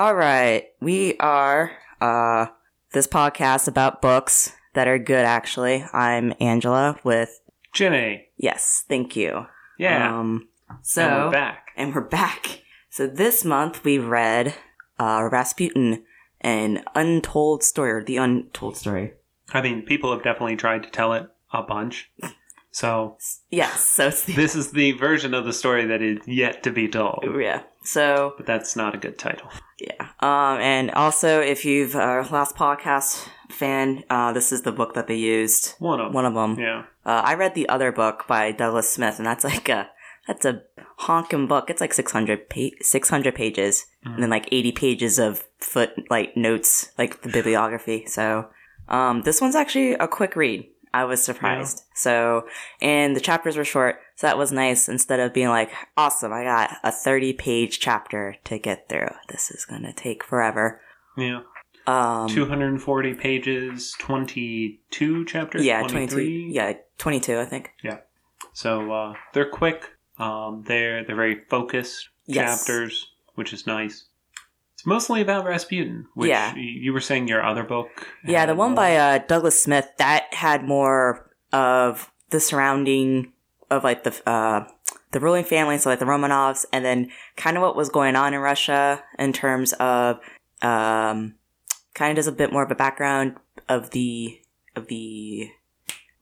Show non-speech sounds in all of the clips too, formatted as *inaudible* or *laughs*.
All right. We are uh this podcast about books that are good actually. I'm Angela with Jenny. Yes, thank you. Yeah. Um so and we're back. and we're back. So this month we read uh Rasputin an untold story or the untold story. I mean, people have definitely tried to tell it a bunch. So Yes, so it's the this is the version of the story that is yet to be told. yeah. So But that's not a good title. Yeah. Um, and also, if you've uh, last podcast fan, uh, this is the book that they used. One of them. One of them. Yeah. Uh, I read the other book by Douglas Smith, and that's like a that's a honking book. It's like 600, pa- 600 pages, and then like eighty pages of foot like notes, like the bibliography. So, um, this one's actually a quick read. I was surprised. So, and the chapters were short, so that was nice. Instead of being like, awesome, I got a 30 page chapter to get through. This is gonna take forever. Yeah. Um, 240 pages, 22 chapters? yeah, 23? 22. Yeah, 22, I think. Yeah. So uh, they're quick. Um, they're they're very focused Yes. chapters, which is nice. It's mostly about Rasputin, which Yeah. you were saying your other book. Yeah, the one by uh, Douglas Smith that had more of the surrounding of like the uh, the ruling family, so like the Romanovs, and then kind of what was going on in Russia in terms of um, kind of does a bit more of a background of the of the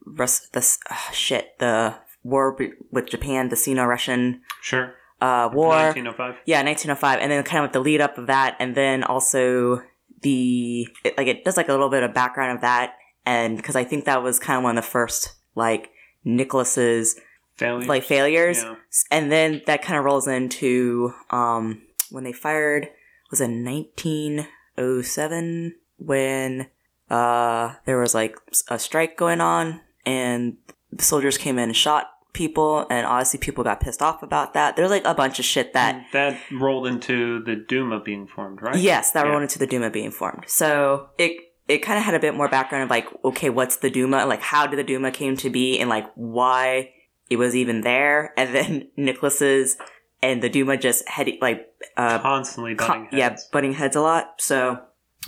Rus- the uh, shit the war with Japan, the Sino-Russian Sure. Uh, war. 1905. Yeah, 1905, and then kind of with the lead up of that, and then also the it, like it does like a little bit of background of that, and because I think that was kind of one of the first like Nicholas's Failure. like failures, Yeah. And then that kind of rolls into um when they fired was it 1907 when uh there was like a strike going on and the soldiers came in and shot people and obviously people got pissed off about that there's like a bunch of shit that that rolled into the Duma being formed, right? Yes, that Yeah. rolled into the Duma being formed. So it it kind of had a bit more background of like, okay, what's the Duma? Like, how did the Duma came to be, and like why it was even there? *laughs* And then Nicholas's and the Duma just had like, uh, Constantly co- butting yeah, heads. butting heads a lot. So,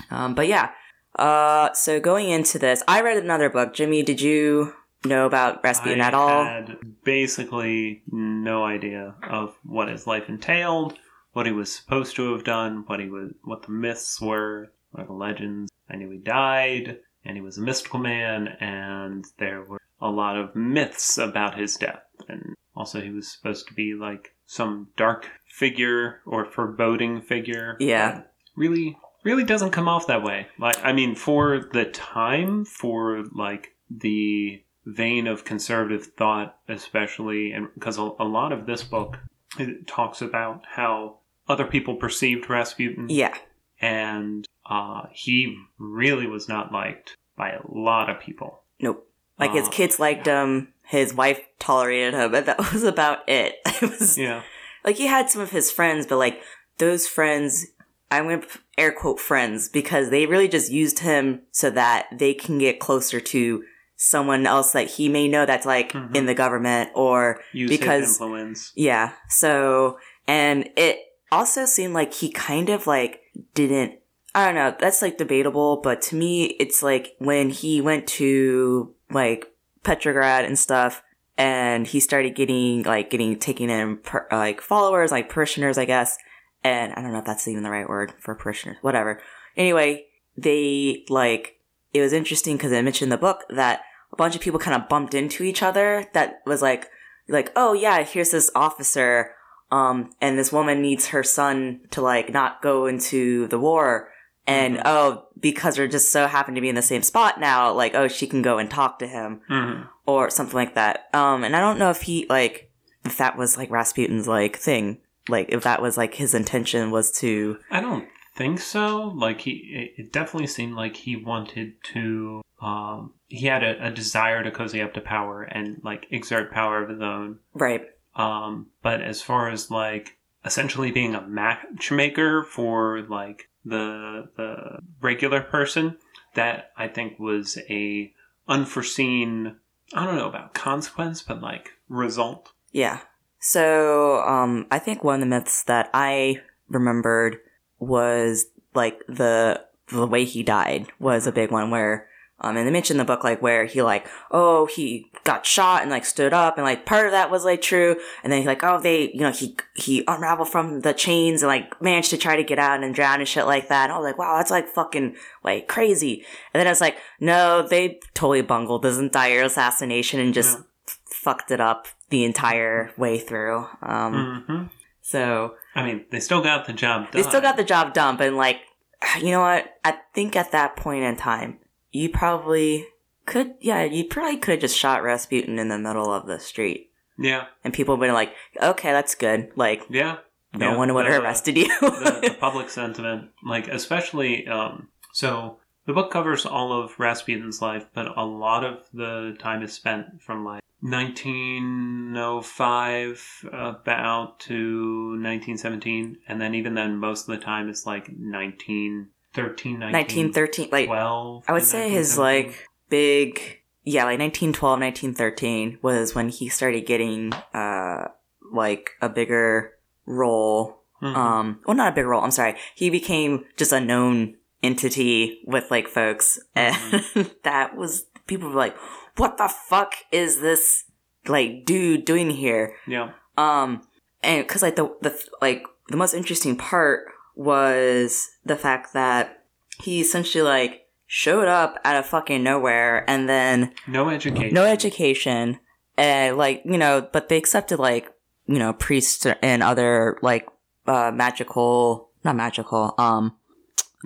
um, but yeah. Uh, so going into this, I read another book. Jimmy, did you know about Rasputin I at all? had basically no idea of what his life entailed, what he was supposed to have done, what he was, what the myths were, what the legends. I knew he died, and he was a mystical man, and there were a lot of myths about his death, and also he was supposed to be like some dark figure or foreboding figure. Yeah. really, really doesn't come off that way. Like, I mean, for the time, for like the vein of conservative thought, especially, and because a, a lot of this book it talks about how other people perceived Rasputin, Yeah, and uh, he really was not liked by a lot of people. nope. Like his Uh, kids liked him, his wife tolerated him, but that *laughs* was about it. *laughs* It was Yeah, like he had some of his friends, but like those friends, I'm gonna air quote friends because they really just used him so that they can get closer to someone else that he may know that's like Mhm. in the government or use Because- influence. yeah. So and it also seemed like he kind of like didn't. I don't know. That's like debatable, but to me, it's like when he went to like Petrograd and stuff, and he started getting like getting taking in per, like followers, like parishioners, I guess. And I don't know if that's even the right word for parishioners. Whatever. Anyway, they like it was interesting because I mentioned in the book that a bunch of people kind of bumped into each other. That was like like oh yeah, here's this officer. Um, and this woman needs her son to like not go into the war. And Mhm. oh, because they're just so happen to be in the same spot now, like, oh, she can go and talk to him hmm or something like that. Um, and I don't know if he like if that was like Rasputin's like thing, like if that was like his intention was to I don't think so. Like he, it- it definitely seemed like he wanted to. Um, he had a, a desire to cozy up to power and like exert power of his own. right. Um, but as far as like essentially being a matchmaker for like the the regular person, that I think was a unforeseen. I don't know about consequence, but like result. Yeah. So, um, I think one of the myths that I remembered was like the the way he died was a big one where um and they mention in the book like where he like oh he got shot and like stood up and like part of that was like true. And then he's like oh they you know he he unraveled from the chains and like managed to try to get out and drown and shit like that. And I was like wow that's like fucking like crazy. And then I was like no they totally bungled this entire assassination and just Yeah. fucked it up the entire way through. Um hmm so I mean, they still got the job done. they still got the job done, but like, *sighs* you know what? I think at that point in time, you probably could, yeah, you probably could have just shot Rasputin in the middle of the street. Yeah, And people would have been like, okay, that's good. Like, yeah. no Yeah, one would have arrested you. *laughs* the, the *laughs* public sentiment, like especially, um, so the book covers all of Rasputin's life, but a lot of the time is spent from like 1905 about to 1917, and then even then, most of the time it's like 1913, 1913, like, 1912. I would say his like big, yeah, like 1912, 1913 was when he started getting, uh, like a bigger role Mhm. um well not a big role i'm sorry he became just a known entity with like folks and *laughs* that was people were like what the fuck is this like dude doing here? Yeah, um and because like the the like the most interesting part was the fact that he essentially like showed up out of fucking nowhere and then no education. no education. And like you know but they accepted like you know priests and other like uh magical not magical um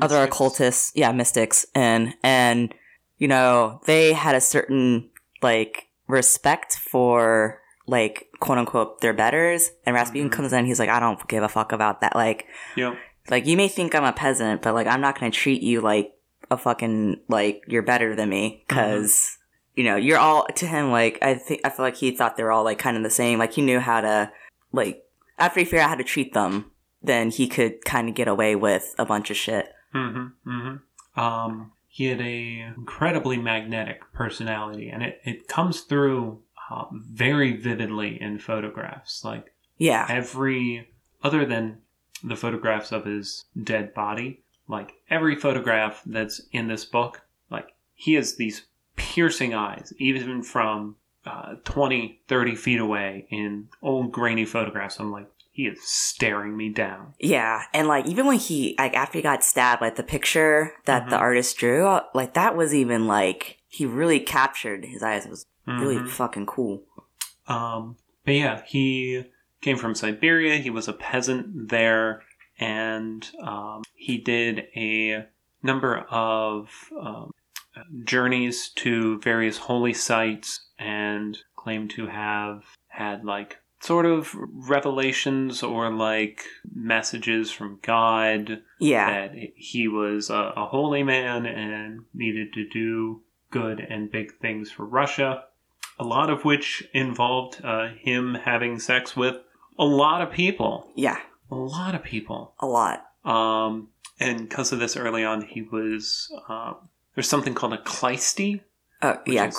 other occultists. Yeah mystics. And and you know they had a certain like respect for like quote unquote their betters. And rasputin Mhm. comes in he's like i don't give a fuck about that. Like Yeah, like you may think i'm a peasant but like i'm not gonna treat you like a fucking like you're better than me. Because you know you're all to him like i think i feel like he thought they were all like kind of the same. Like he knew how to like after he figured out how to treat them then he could kind of get away with a bunch of shit. Mm-hmm. Mm-hmm. Um, he had a incredibly magnetic personality, and it, it comes through uh, very vividly in photographs. Like yeah every, other than the photographs of his dead body, like every photograph that's in this book, like he has these piercing eyes, even from uh, 20, 30 feet away in old grainy photographs. I'm like, he is staring me down. Yeah, and like even when he like after he got stabbed, like the picture that the Mhm. artist drew, like that was even like he really captured his eyes. It was really Mhm. fucking cool. Um, but yeah, he came from Siberia. He was a peasant there, and um, he did a number of um, journeys to various holy sites and claimed to have had like sort of revelations or like messages from God Yeah, that he was a, a holy man and needed to do good and big things for Russia. A lot of which involved uh, him having sex with a lot of people. yeah, A lot of people. a lot. Um, and because of this, early on, he was. Um, there's something called a Khlysty. Uh, yeah, is-.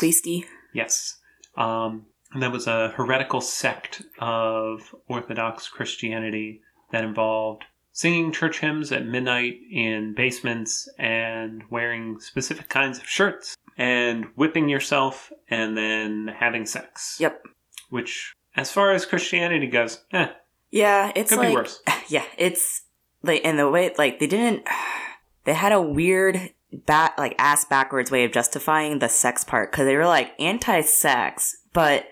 Yes. Um, that was a heretical sect of Orthodox Christianity that involved singing church hymns at midnight in basements and wearing specific kinds of shirts and whipping yourself and then having sex. Yep. Which, as far as Christianity goes, eh, Yeah, it's could like be worse. *laughs* yeah, it's like and the way like they didn't *sighs* they had a weird back like ass backwards way of justifying the sex part because they were like anti-sex, but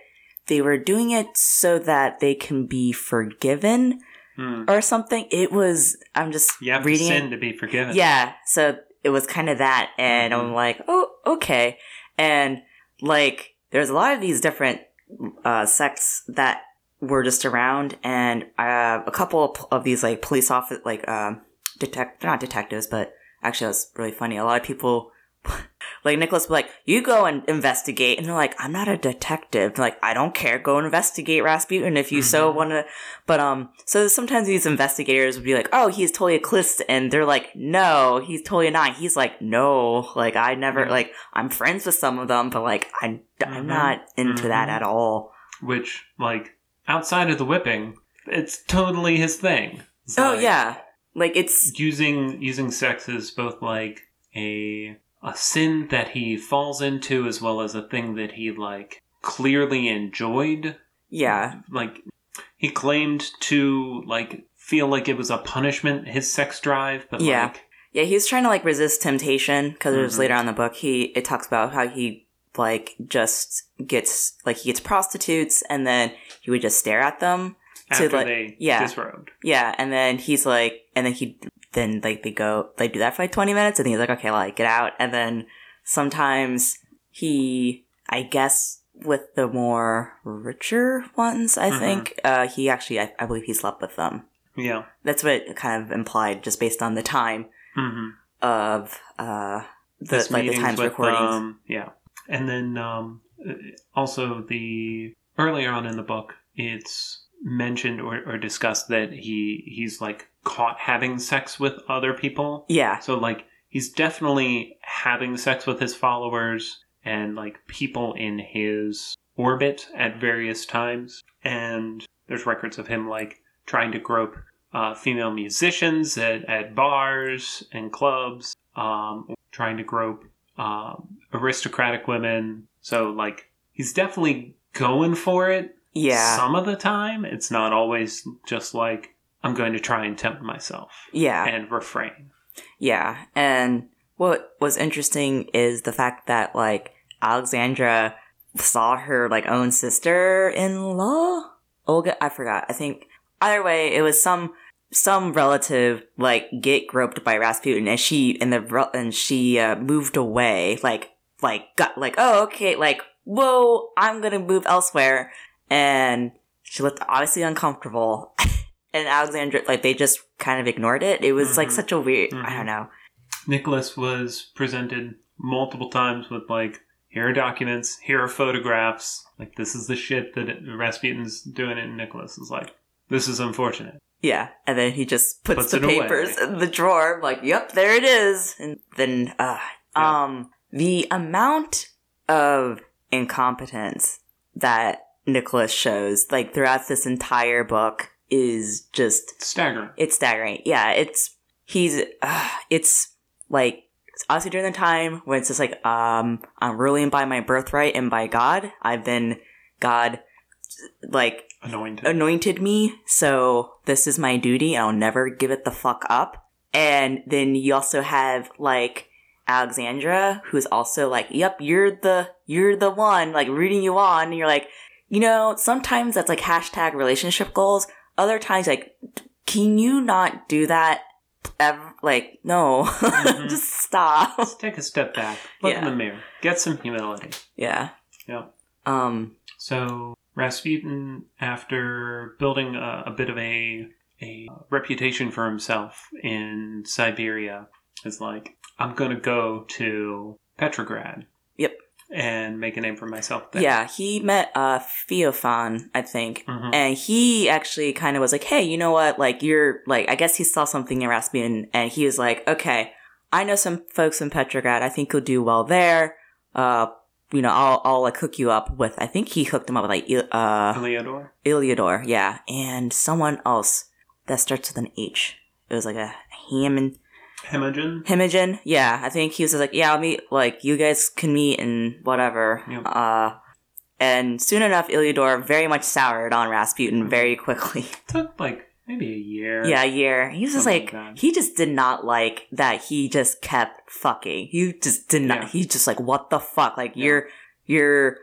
they were doing it so that they can be forgiven Hmm. or something. It was I'm just You have reading to it sin to be forgiven. Yeah, so it was kind of that, and Mhm. I'm like, oh, okay. And like, there's a lot of these different uh, sects that were just around, and uh, a couple of, these like police office, like um, detect, they're not detectives, but actually, that's really funny. A lot of people. Like Nicholas, like you go and investigate, and they're like, "I'm not a detective." Like, I don't care. Go investigate Rasputin if you so Mhm. want to. But um, so sometimes these investigators would be like, "Oh, he's totally a Calist," and they're like, "No, he's totally not." He's like, "No, like I never Mhm. like I'm friends with some of them, but like I I'm Mhm. not into that Mhm. at all." Which, like, outside of the whipping, it's totally his thing. It's oh like- yeah, Like it's using using sex as both like a a sin that he falls into as well as a thing that he like clearly enjoyed yeah, like he claimed to like feel like it was a punishment his sex drive but Yeah. like yeah. He's trying to like resist temptation because there's Mhm. later on in the book he it talks about how he like just gets like he gets prostitutes and then he would just stare at them. after like- they yeah. disrobed Yeah, and then he's like, and then he then like they go they do that for like twenty minutes, and he's like, okay, like get out, and then sometimes he, I guess, with the more richer ones, I Mhm. think, uh, he actually, I, I believe he slept with them. yeah That's what it kind of implied, just based on the time hmm of uh the like the times with, recordings. um, yeah and then um uh, also the earlier on in the book it's mentioned or, or discussed that he he's like caught having sex with other people yeah, So like he's definitely having sex with his followers and like people in his orbit at various times. And there's records of him like trying to grope uh, female musicians at, at bars and clubs, um, trying to grope um, aristocratic women. So like he's definitely going for it. Yeah, Some of the time, it's not always just like I'm going to try and tempt myself yeah. and refrain. Yeah, and what was interesting is the fact that like Alexandra saw her like own sister-in-law, Olga. I forgot. I think either way, it was some some relative like get groped by Rasputin, and she and the and she uh, moved away. Like like got like oh okay like whoa I'm gonna move elsewhere, and she looked obviously uncomfortable. *laughs* And Alexandra, like, they just kind of ignored it. It was, like, Mhm. such a weird, I Mhm. don't know. Nicholas was presented multiple times with like, here are documents, here are photographs. Like this is the shit that Rasputin's doing, it. and Nicholas is like, this is unfortunate. Yeah, and then he just puts, Puts the it away. papers in the drawer. I'm like, yep, there it is. And then, uh, Yeah. um, the amount of incompetence that Nicholas shows, like throughout this entire book, is just staggering. it's staggering. Yeah, it's he's uh, it's like it's obviously during the time when it's just like um I'm ruling by my birthright and by God. I've been God like Anointed. anointed me, so this is my duty. I'll never give it the fuck up. And then you also have like Alexandra, who's also like, "Yep, you're the you're the one," like rooting you on. And you're like, you know, sometimes that's like hashtag relationship goals. Other times, like, can you not do that? Ever? Like, no, Mhm. *laughs* just stop. Let's take a step back. Look in the mirror. Get some humility. yeah. Yeah. Um. So Rasputin, after building a, a bit of a a reputation for himself in Siberia, is like, I'm gonna go to Petrograd. Yep. And make a name for myself there. Yeah, he met uh Theophan, I think, Mhm. and he actually kind of was like, "Hey, you know what? Like, you're like, I guess he saw something in Rasputin, and he was like, okay, I know some folks in Petrograd. I think you'll do well there. Uh, you know, I'll I'll like hook you up with. I think he hooked him up with like uh Heliodor. Iliodor, yeah, and someone else that starts with an H. It was like a Hammond Hermogen. Hermogen. Yeah, I think he was just like, yeah, I'll meet, like, you guys can meet and whatever. Uh, and soon enough, Iliodor very much soured on Rasputin very quickly. *laughs* Took like maybe a year. yeah, a year. He was just like, like he just did not like that he just kept fucking. He just did not, Yeah. he's just like, what the fuck? Like, Yeah. you're, you're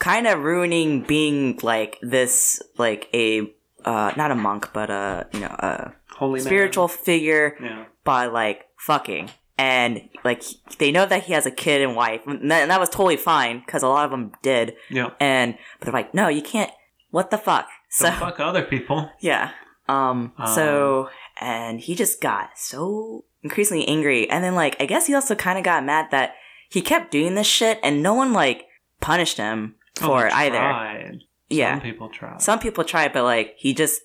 kind of ruining being like this, like a, uh, not a monk, but a, you know, a Holy man. spiritual figure Yeah. By like fucking and like they know that he has a kid and wife and that, and that was totally fine because a lot of them did Yeah. and but they're like no you can't what the fuck so So fuck other people. yeah um so and he just got so increasingly angry and then like i guess he also kind of got mad that he kept doing this shit and no one like punished him for Oh, it either tried. yeah Some people try. some people try but like he just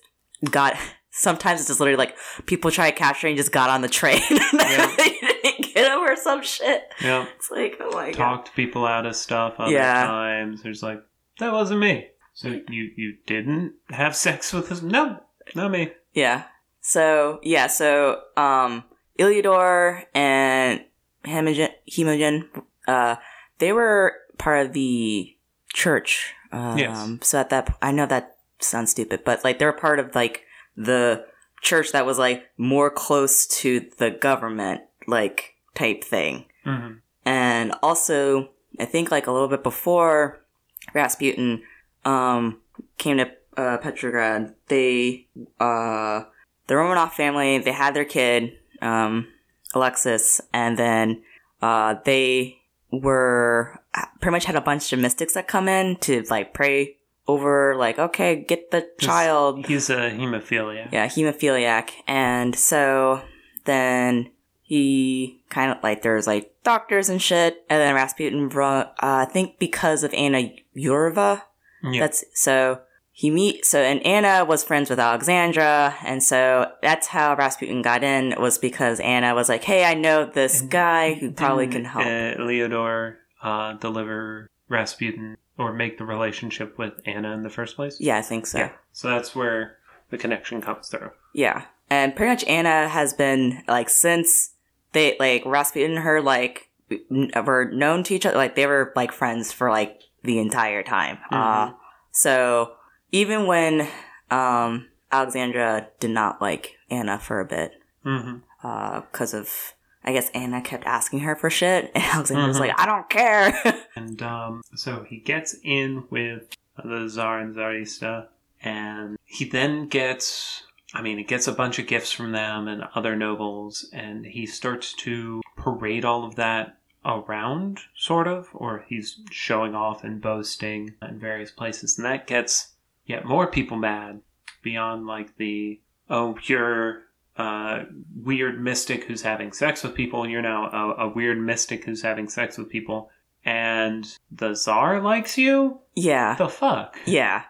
got. Sometimes it's just literally like people try to capture and just got on the train. *laughs* Yeah. they didn't get him or some shit. yeah. It's like oh my god. Talked people out of stuff other Yeah. times. There's like, that wasn't me. So you you didn't have sex with this? No, not me. Yeah, So yeah, so um, Iliodor and Hermogen, Hermogen, uh, they were part of the church. Um, Yes. So at that, I know that sounds stupid, but like they're part of like the church that was like more close to the government, like type thing. hmm And also, I think like a little bit before Rasputin um, came to uh, Petrograd, they, uh, the Romanov family, they had their kid, um, Alexis, and then uh, they were pretty much had a bunch of mystics that come in to like pray over, like, okay, get the child He's a hemophiliac. yeah, hemophiliac. And so then he kind of like there's like doctors and shit, and then Rasputin brought, uh, I think because of Anna Yurova. Yeah. That's so he meet so and Anna was friends with Alexandra, and so that's how Rasputin got in was because Anna was like, "Hey, I know this guy who probably can help." Uh, Leodor uh, deliver Rasputin or make the relationship with Anna in the first place? yeah, I think so. Yeah. So that's where the connection comes through. Yeah. And pretty much Anna has been like since they like Rasputin and her like were known to each other like they were like friends for like the entire time. Uh so even when um Alexandra did not like Anna for a bit hmm uh cuz of I guess Anna kept asking her for shit *laughs* and Alexandra was Mhm. like I don't care. *laughs* And um, so he gets in with the Tsar and Tsarista, and he then gets, I mean, he gets a bunch of gifts from them and other nobles, and he starts to parade all of that around, sort of, or he's showing off and boasting in various places, and that gets yet more people mad beyond like the, oh, you're uh, weird mystic who's having sex with people, and you're now a, a weird mystic who's having sex with people and the czar likes you? yeah. The fuck? Yeah.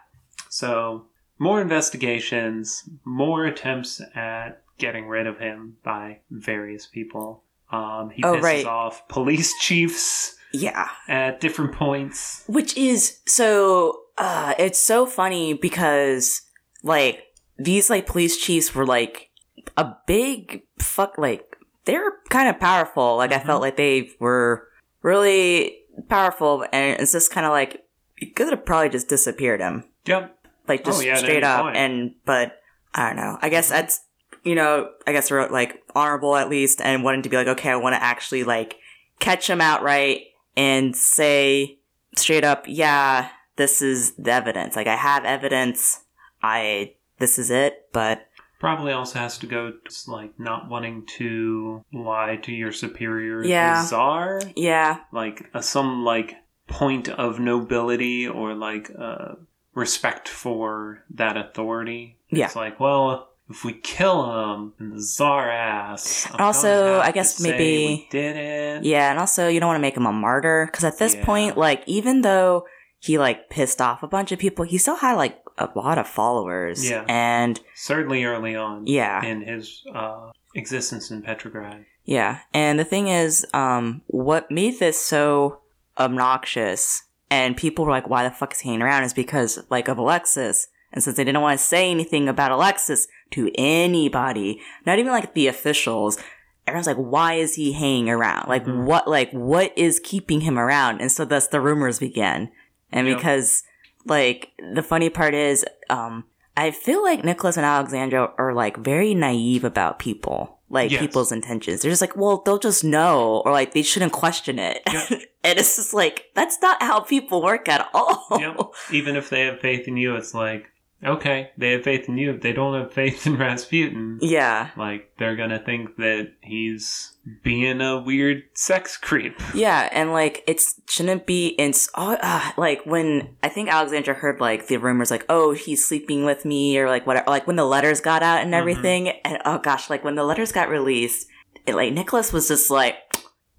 So, more investigations, more attempts at getting rid of him by various people. Um, he Oh, pisses right. off police chiefs Yeah. at different points. Which is so uh it's so funny because like these like police chiefs were like a big fuck like they're kind of powerful. Like I Mhm. felt like they were really powerful and it's just kind of like you could have probably just disappeared him. Yep. Like just Oh, yeah, straight up and but I don't know. I guess Mhm. that's you know, I guess we're like honorable at least and wanting to be like, okay, I want to actually like catch him outright and say straight up, yeah, this is the evidence. Like I have evidence. I this is it, but Probably also has to go to, like not wanting to lie to your superior, Yeah. czar. yeah, like a, some like point of nobility or like uh, respect for that authority. Yeah. It's like, well, if we kill him in the czar ass, I'm Also, I guess maybe- did it. yeah, and also you don't want to make him a martyr because at this Yeah. point, like even though he like pissed off a bunch of people, he still had like a lot of followers. Yeah. and Certainly early on yeah, in his uh, existence in Petrograd. Yeah, and the thing is, um, what made this so obnoxious, and people were like, "Why the fuck is he hanging around?" Is because like of Alexis, and since they didn't want to say anything about Alexis to anybody, not even like the officials, everyone's like, "Why is he hanging around? Like Mhm. what? Like what is keeping him around?" And so thus the rumors began, and Yep. because like the funny part is, um, I feel like Nicholas and Alexandra are like very naive about people, like Yes. people's intentions. They're just like, well, they'll just know, or like they shouldn't question it. Yep. *laughs* and it's just like that's not how people work at all. Yep. Even if they have faith in you, it's like, okay, they have faith in you. If they don't have faith in Rasputin, Yeah, like they're gonna think that he's being a weird sex creep. yeah, and like it shouldn't be in oh, uh, like when I think Alexandra heard like the rumors like oh he's sleeping with me or like whatever like when the letters got out and Mhm. everything and oh gosh like when the letters got released it, like Nicholas was just like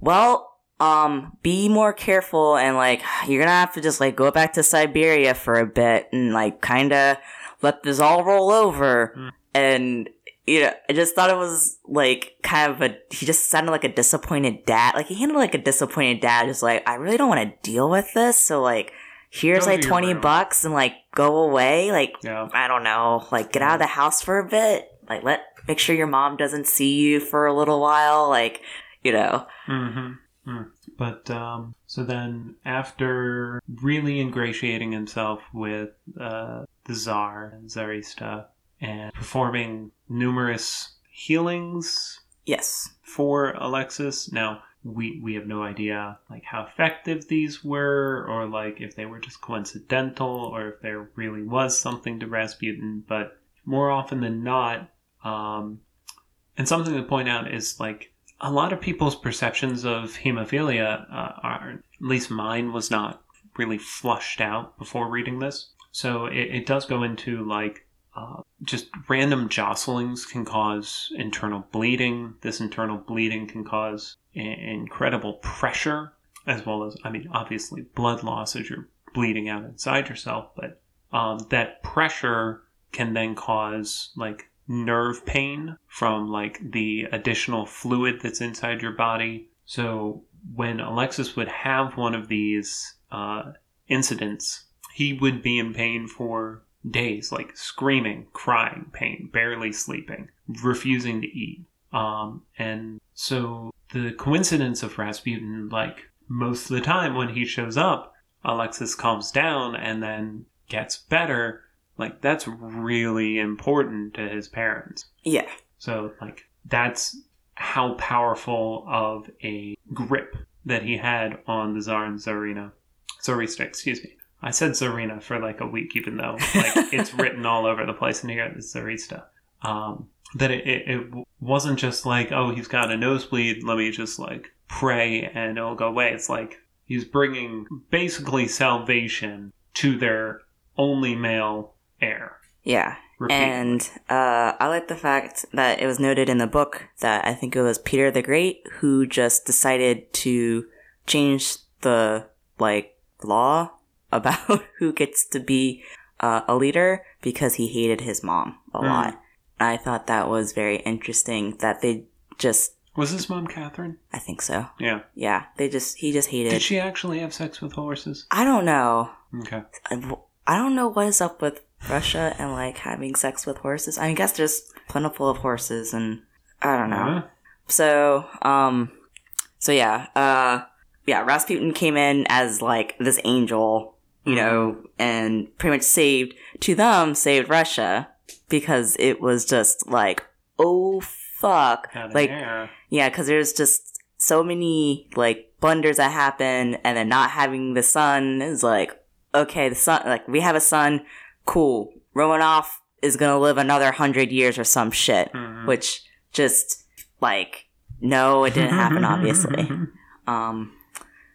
well um be more careful and like you're gonna have to just like go back to Siberia for a bit and like kind of let this all roll over Mm. and you know, I just thought it was like kind of a. He just sounded like a disappointed dad. Like he handled like a disappointed dad. Just like I really don't want to deal with this. So like, here's like twenty room." bucks and like go away. Like Yeah. I don't know. Like get out of the house for a bit. Like let make sure your mom doesn't see you for a little while. Like, you know. Mm-hmm. Mm. But um, so then, after really ingratiating himself with uh, the Tsar and Tsarista and performing numerous healings Yes. for Alexis, now we we have no idea like how effective these were, or like if they were just coincidental, or if there really was something to Rasputin. But more often than not, um, and something to point out is like a lot of people's perceptions of hemophilia uh, are, at least mine was not really flushed out before reading this. So it, it does go into like uh, just random jostlings can cause internal bleeding. This internal bleeding can cause i- incredible pressure, as well as, I mean, obviously blood loss as you're bleeding out inside yourself, but um, that pressure can then cause like nerve pain from like the additional fluid that's inside your body. So when Alexis would have one of these uh, incidents, he would be in pain for days, like screaming, crying, pain, barely sleeping, refusing to eat. Um, and so the coincidence of Rasputin, like most of the time when he shows up, Alexis calms down and then gets better. Like that's really important to his parents. Yeah. So, like, that's how powerful of a grip that he had on the Tsar and Tsarina. Tsarista, excuse me. I said Tsarina for like a week, even though like *laughs* it's written all over the place in here. It's Tsarista. Um, that it, it, it wasn't just like, oh, he's got a nosebleed. Let me just like pray and it'll go away. It's like he's bringing basically salvation to their only male heir. Yeah. And uh, I like the fact that it was noted in the book that I think it was Peter the Great who just decided to change the like law *laughs* about who gets to be uh, a leader because he hated his mom a Hmm. lot. I thought that was very interesting that they just Was his mom Catherine? I think so. Yeah. Yeah, they just he just hated Did she actually have sex with horses? I don't know. Okay. I I don't know what is up with Russia and like having sex with horses. I mean guess there's plentiful of horses and I don't know. Uh, So, um, so yeah, uh, yeah, Rasputin came in as like this angel, you know, and pretty much saved, to them, saved Russia because it was just like, oh fuck. had Like, yeah, because there's just so many like blunders that happen, and then not having the son is like, okay, the son like we have a son, cool. Romanov is gonna live another hundred years or some shit, Mhm. which just like, no, it didn't happen, obviously. *laughs* Um,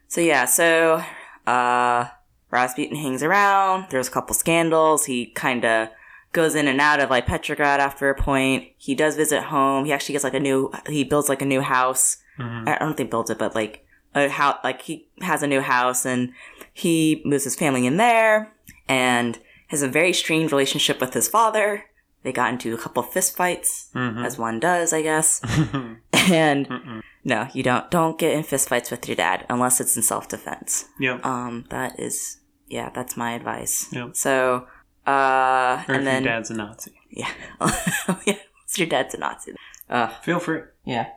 so yeah, so uh, Rasputin hangs around. There's a couple scandals. He kind of goes in and out of like Petrograd after a point. He does visit home. He actually gets like a new. He builds like a new house. Mhm. I don't think builds it, but like a house. Like he has a new house and he moves his family in there and has a very strange relationship with his father. They got into a couple fist fights, Mhm. as one does, I guess. *laughs* and Mm-mm. no, you don't. Don't get in fistfights with your dad unless it's in self defense. Yep. Um, that is, yeah, that's my advice. Yep. So, uh, Or if and then your dad's a Nazi. yeah, *laughs* yeah, so your dad's a Nazi. Uh, Feel free. yeah.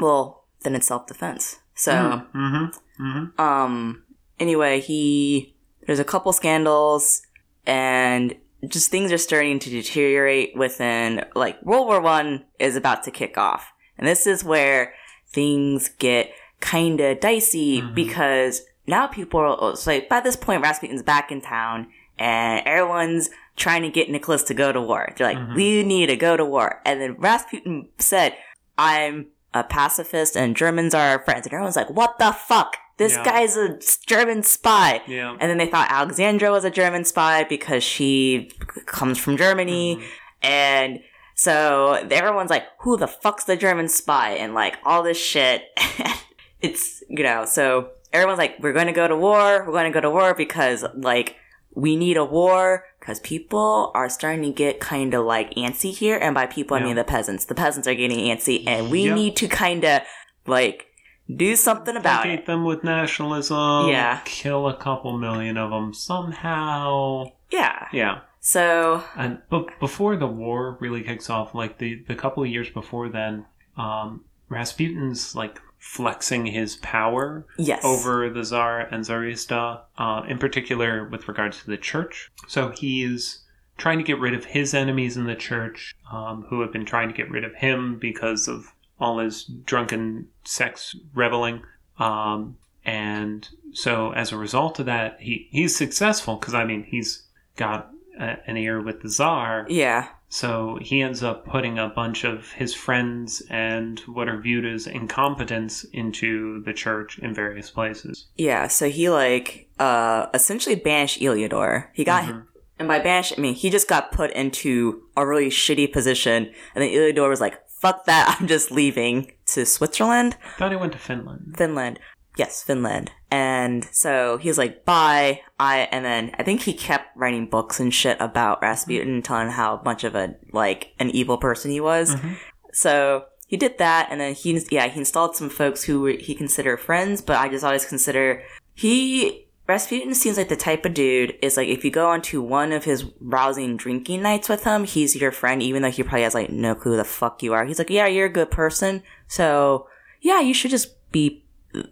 Well, then it's self defense. So, Mm-hmm. Mm-hmm. um, anyway, he there's a couple scandals and just things are starting to deteriorate within like World War One is about to kick off. And this is where things get kind of dicey Mhm. because now people are it's like by this point Rasputin's back in town and everyone's trying to get Nicholas to go to war. They're like, Mhm. we need to go to war. And then Rasputin said, I'm a pacifist and Germans are our friends. And everyone's like, what the fuck? This Yeah. guy's a German spy. Yeah. And then they thought Alexandra was a German spy because she comes from Germany. Mhm. And so everyone's like, who the fuck's the German spy? And like all this shit. *laughs* it's, you know, so everyone's like, we're going to go to war. We're going to go to war because like we need a war because people are starting to get kind of like antsy here. And by people, I mean the peasants. The peasants are getting antsy and we Yep. need to kind of like do something about Placate it. them with nationalism. Yeah. Kill a couple million of them somehow. Yeah. Yeah. So And but before the war really kicks off, like the the couple of years before then, um, Rasputin's like flexing his power yes, over the Tsar and Tsarista, uh, in particular with regards to the church. So he's trying to get rid of his enemies in the church, um, who have been trying to get rid of him because of all his drunken sex reveling. Um, and so as a result of that, he, he's successful because, I mean, he's got a, an ear with the czar. yeah, So he ends up putting a bunch of his friends and what are viewed as incompetence into the church in various places. yeah. So he like uh essentially banished Iliodor. He got Mhm. and by banish I mean he just got put into a really shitty position, and then Iliodor was like, "Fuck that! *laughs* I'm just leaving to Switzerland." I Thought he went to Finland. Finland. Yes, Finland. And so he was like, bye. I, and then I think he kept writing books and shit about Rasputin, telling how much of a, like, an evil person he was. Mhm. So he did that, and then he, yeah, he installed some folks who he considered friends, but I just always consider, he, Rasputin seems like the type of dude is like, if you go onto one of his rousing drinking nights with him, he's your friend, even though he probably has like no clue who the fuck you are. He's like, yeah, you're a good person. So, yeah, you should just be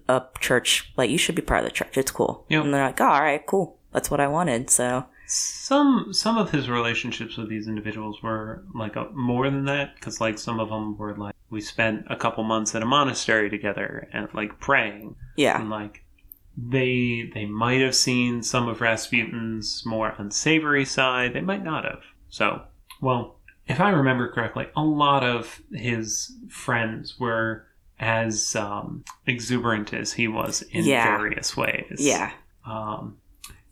a church. Like, you should be part of the church. It's cool. Yep. And they're like, oh, all right, cool. That's what I wanted. So, Some some of his relationships with these individuals were like a, more than that because like some of them were like we spent a couple months at a monastery together and like praying yeah. and like they they might have seen some of Rasputin's more unsavory side. They might not have. So, well, if I remember correctly, a lot of his friends were as um, exuberant as he was in Yeah. various ways. Yeah. Um,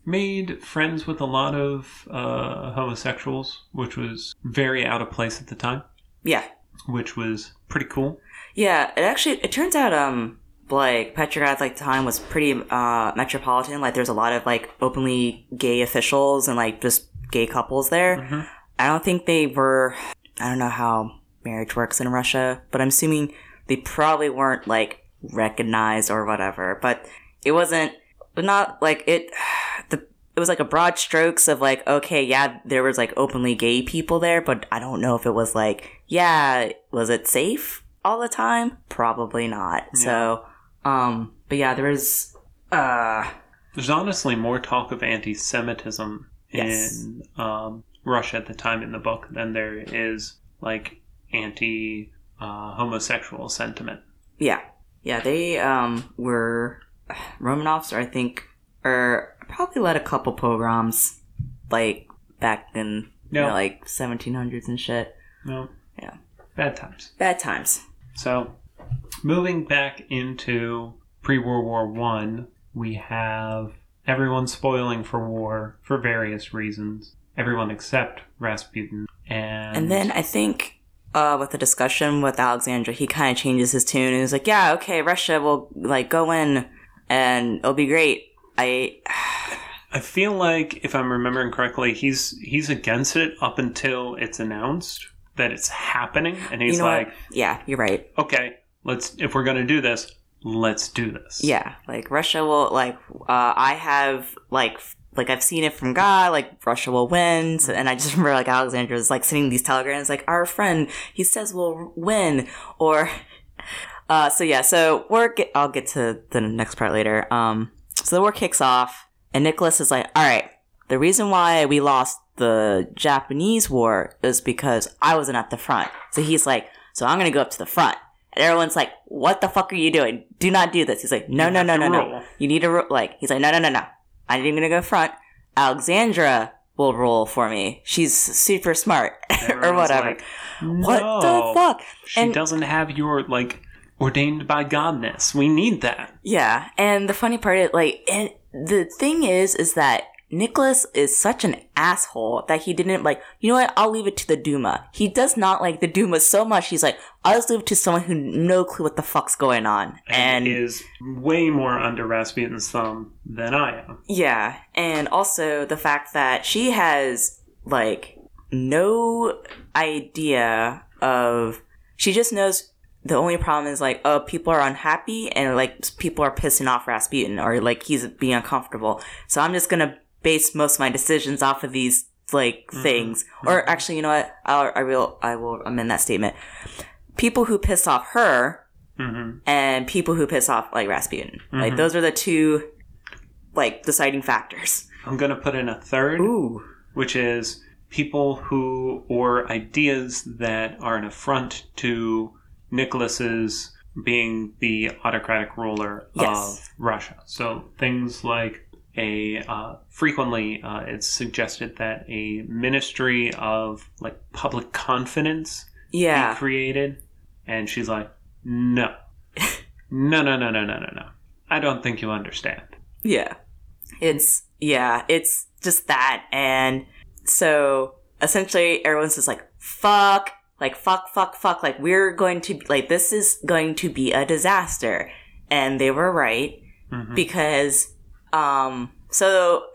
made friends with a lot of uh, homosexuals, which was very out of place at the time, Yeah. which was pretty cool. Yeah, it actually it turns out um like Petrograd like the time was pretty uh metropolitan. Like there's a lot of like openly gay officials and like just gay couples there. Mhm. I don't think they were I don't know how marriage works in Russia, but I'm assuming they probably weren't like recognized or whatever. But it wasn't not like it *sighs* the it was like a broad strokes of like okay yeah there was like openly gay people there but i don't know if it was like yeah was it safe all the time probably not so um but yeah there was uh There's honestly more talk of anti-Semitism Yes. in um, Russia at the time in the book than there is like anti-homosexual sentiment. yeah yeah they um were romanovs are i think or probably led a couple pogroms like back in you know, like 1700s and shit No. Yeah. Bad times. bad times So, moving back into pre-World War One, we have everyone spoiling for war for various reasons. Everyone except Rasputin, and And then I think uh, with the discussion with Alexandra, he kind of changes his tune and is like, "Yeah, okay, Russia will like go in, and it'll be great." I I feel like if I'm remembering correctly, he's he's against it up until it's announced that it's happening, and he's you know like, what? Yeah, you're right. "Okay, let's if we're gonna do this, let's do this." Yeah, like Russia will like. Uh, I have like like I've seen it from God. Like Russia will win, and I just *laughs* remember like Alexandra's like sending these telegrams like our friend he says we'll win or. *laughs* Uh, so yeah, so we're get, I'll get to the next part later. Um, so the war kicks off, and Nicholas is like, "All right, the reason why we lost the Japanese war is because I wasn't at the front." So he's like, "So I'm gonna go up to the front." And everyone's like, "What the fuck are you doing? Do not do this." He's like, "No, no, no, no, no. You need to ro-. like." He's like, "No, no, no, no. I ain't even gonna go front. Alexandra will roll for me. She's super smart *laughs* or whatever." like, what the fuck? She And- doesn't have your like ordained by godness. We need that. Yeah, and the funny part is like, and the thing is, is that Nicholas is such an asshole that he didn't like. You know what? I'll leave it to the Duma. He does not like the Duma so much. He's like, I'll just leave it to someone who no clue what the fuck's going on. and And is way more under Rasputin's thumb than I am. yeah, and also the fact that she has like no idea of. She just knows the only problem is like, oh, people are unhappy and like people are pissing off Rasputin or like he's being uncomfortable. So I'm just gonna base most of my decisions off of these like Mhm. things. Or actually, you know what? I'll, I will I will amend that statement. People who piss off her hmm and people who piss off like Rasputin. Like Mhm. those are the two like deciding factors. I'm gonna put in a third, Ooh. which is people who or ideas that are an affront to Nicholas's being the autocratic ruler Yes. of Russia. So things like a uh, frequently uh, it's suggested that a ministry of like public confidence be Yeah. created, and she's like, no, *laughs* no, no, no, no, no, no, no. I don't think you understand. Yeah. It's yeah, it's just that and so essentially everyone's just like fuck, like fuck fuck fuck like we're going to like this is going to be a disaster. And they were right Mhm. because um so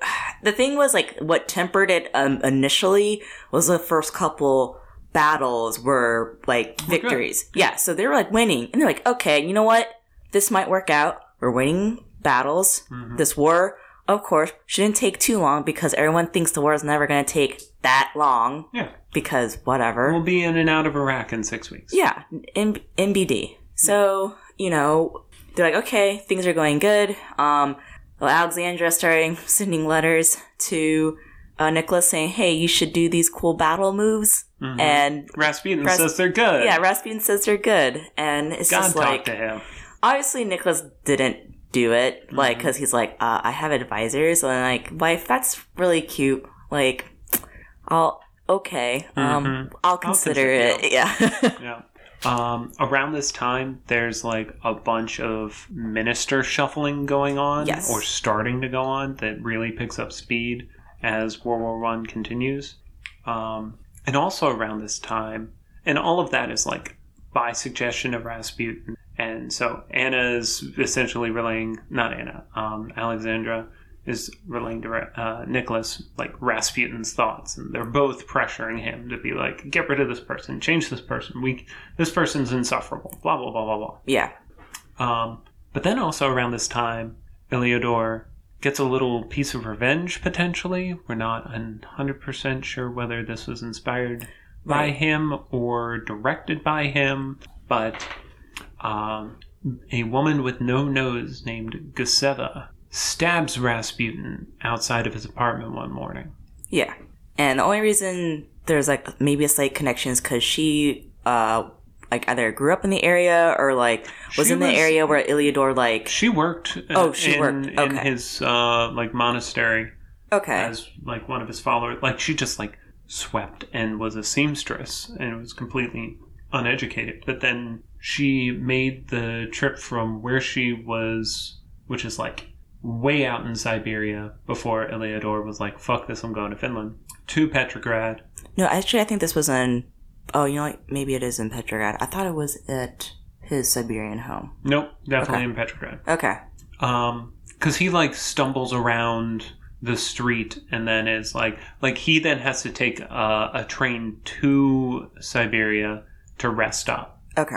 the thing was like what tempered it um, initially was the first couple battles were like good. victories yeah so they were like winning and they're like okay you know what this might work out we're winning battles Mhm. this war of course shouldn't take too long because everyone thinks the war is never going to take that long Yeah. because whatever We'll be in and out of Iraq in six weeks. yeah, M- MBD. So, you know, they're like, okay, things are going good. Um, well, Alexandra starting *laughs* sending letters to uh, Nicholas saying, hey, you should do these cool battle moves. Mhm. And Rasputin Ras- says they're good. yeah, Rasputin says they're good. And it's God just talk like, to him. obviously Nicholas didn't do it, like, Mhm. because he's like, uh, I have advisors. And I'm like, wife, that's really cute. Like, I'll, okay, um, Mhm. I'll consider consider- it. *laughs* Yeah. Yeah. Um, around this time, there's like a bunch of minister shuffling going on, Yes. or starting to go on, that really picks up speed as World War One continues. Um, and also around this time, and all of that is like by suggestion of Rasputin. And so Anna is essentially relaying, not Anna, um, Alexandra is relaying to uh, Nicholas like Rasputin's thoughts, and they're both pressuring him to be like, get rid of this person, change this person. We this person's insufferable. Blah blah blah blah blah. yeah. Um, but then also around this time, Iliodor gets a little piece of revenge potentially. We're not 100% sure whether this was inspired by Right. him or directed by him, but um, a woman with no nose named Guseva stabs Rasputin outside of his apartment one morning. Yeah. And the only reason there's like maybe a slight connection is because she, uh, like either grew up in the area or like was She in the was- area where Iliodor like. She worked. uh, Oh, she in, worked. in his uh, like monastery Okay. as like one of his followers. Like she just like swept and was a seamstress and was completely uneducated. But then she made the trip from where she was, which is like way out in Siberia before Iliodor was like, "Fuck this, I'm going to Finland," to Petrograd. No, actually, I think this was in. Oh, you know, like maybe it is in Petrograd. I thought it was at his Siberian home. Nope, definitely Okay. in Petrograd. Okay. um because he like stumbles around the street and then is like like he then has to take a, a train to siberia to rest up Okay.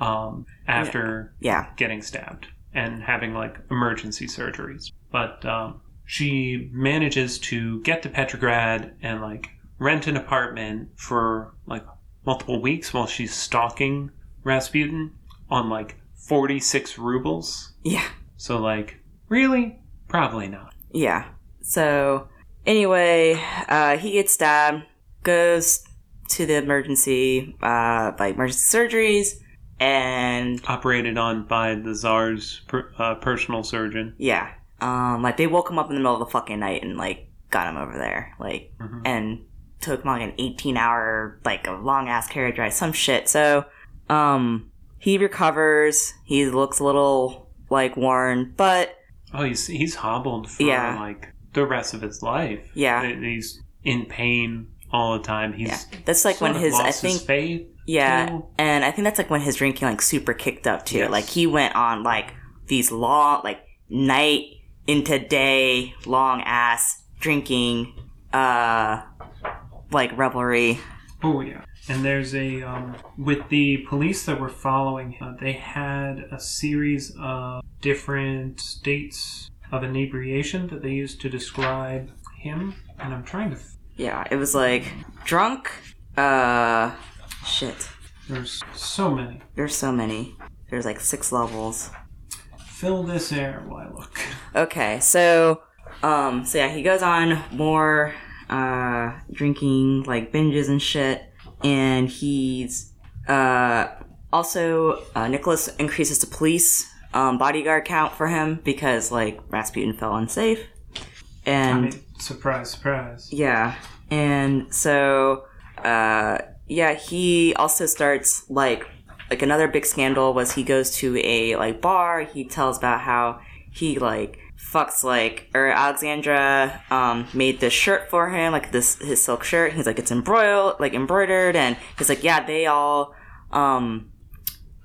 um after Yeah. getting stabbed and having like emergency surgeries but um she manages to get to petrograd and like rent an apartment for like multiple weeks while she's stalking rasputin on like 46 rubles Yeah. so, like, really? Probably not. Yeah. So anyway, uh, he gets stabbed, goes to the emergency, uh, like emergency surgeries, and Operated on by the czar's per, uh, personal surgeon. yeah, um, like they woke him up in the middle of the fucking night and like got him over there, like, Mhm. and took him like an eighteen hour, like a long ass carriage ride, some shit. So, um, he recovers. He looks a little like worn, but Oh, he's he's hobbled for Yeah. like the rest of his life. Yeah. He's in pain all the time. He's yeah, that's like when his I think his faith. Yeah, too. and I think that's like when his drinking like super kicked up too. Yes. Like he went on like these long, like night into day long ass drinking, uh, like revelry. Oh yeah. And there's a um, with the police that were following him. They had a series of different states of inebriation that they used to describe him. And I'm trying to f- Yeah, it was like drunk. Uh, shit. There's so many. There's so many. There's like six levels. Fill this air while I look. Okay, so um, so yeah, he goes on more uh drinking like binges and shit, and he's uh also uh, Nicholas increases the police um, bodyguard count for him because like Rasputin fell unsafe, I and mean, surprise, surprise. yeah, and so uh yeah, he also starts like like another big scandal was he goes to a like bar, he tells about how he like fucks like or Alexandra um made this shirt for him, like this his silk shirt. He's like it's embroiled like embroidered and he's like, Yeah, they all um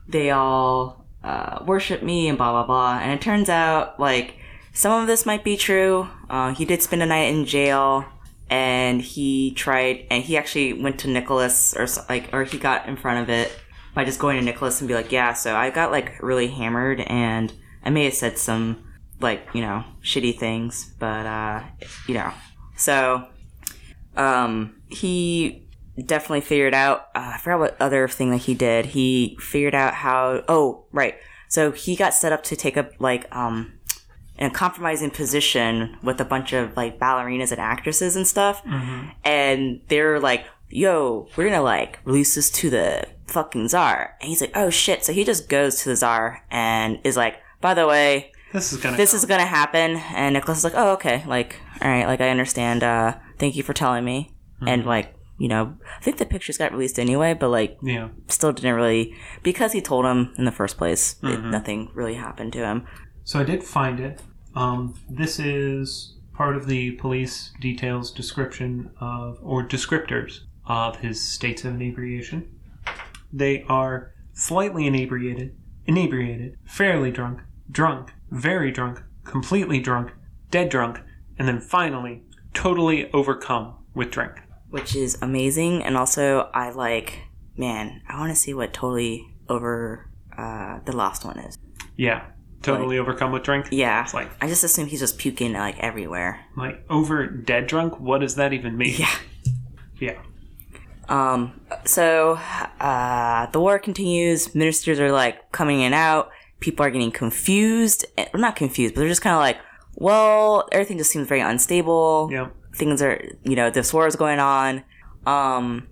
they all uh, worship me and blah blah blah. And it turns out like some of this might be true. Uh, he did spend a night in jail, and he tried, and he actually went to Nicholas or like, or he got in front of it by just going to Nicholas and be like, yeah. So I got like really hammered, and I may have said some like you know shitty things, but uh, you know, so um, he definitely figured out. Uh, I forgot what other thing that he did. He figured out how. Oh, right. So he got set up to take up like um in a compromising position with a bunch of like ballerinas and actresses and stuff, mm-hmm. and they're like, "Yo, we're gonna like release this to the fucking czar," and he's like, "Oh shit!" So he just goes to the czar and is like, "By the way." This is gonna. this come. is gonna happen and nicholas is like oh okay like all right like i understand uh thank you for telling me mm-hmm. and like you know i think the pictures got released anyway but like Yeah. still didn't really because he told him in the first place it, mm-hmm. nothing really happened to him So I did find it. Um, this is part of the police details description of, or descriptors of his states of inebriation. They are slightly inebriated, inebriated, fairly drunk, drunk, very drunk, completely drunk, dead drunk, and then finally totally overcome with drink. which is amazing and also i like man i want to see what totally over uh the last one is Yeah, totally overcome with drink. yeah It's like i just assume he's just puking like everywhere like over dead drunk. What does that even mean? yeah *laughs* Yeah. Um, so uh, the war continues. Ministers are like coming in and out. People are getting confused. Eh, Well, not confused, but they're just kind of like, well, everything just seems very unstable. Yeah. Things are, you know, this war is going on. Um,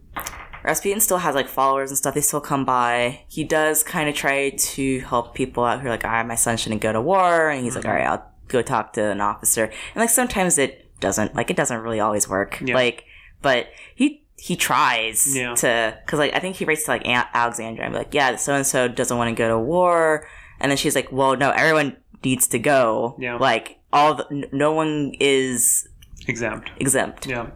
Rasputin still has like followers and stuff. They still come by. He does kind of try to help people out who are like, ah, my son shouldn't go to war. And he's like, all right, I'll go talk to an officer. And like sometimes it doesn't, like, it doesn't really always work. Yeah. Like, but he, he tries Yeah. to, cause like, I think he writes to like Aunt Alexandra and be like, yeah, so and so doesn't want to go to war. And then she's like, well, no, everyone needs to go. Yeah. Like, all the, no one is Exempt. exempt. Yeah.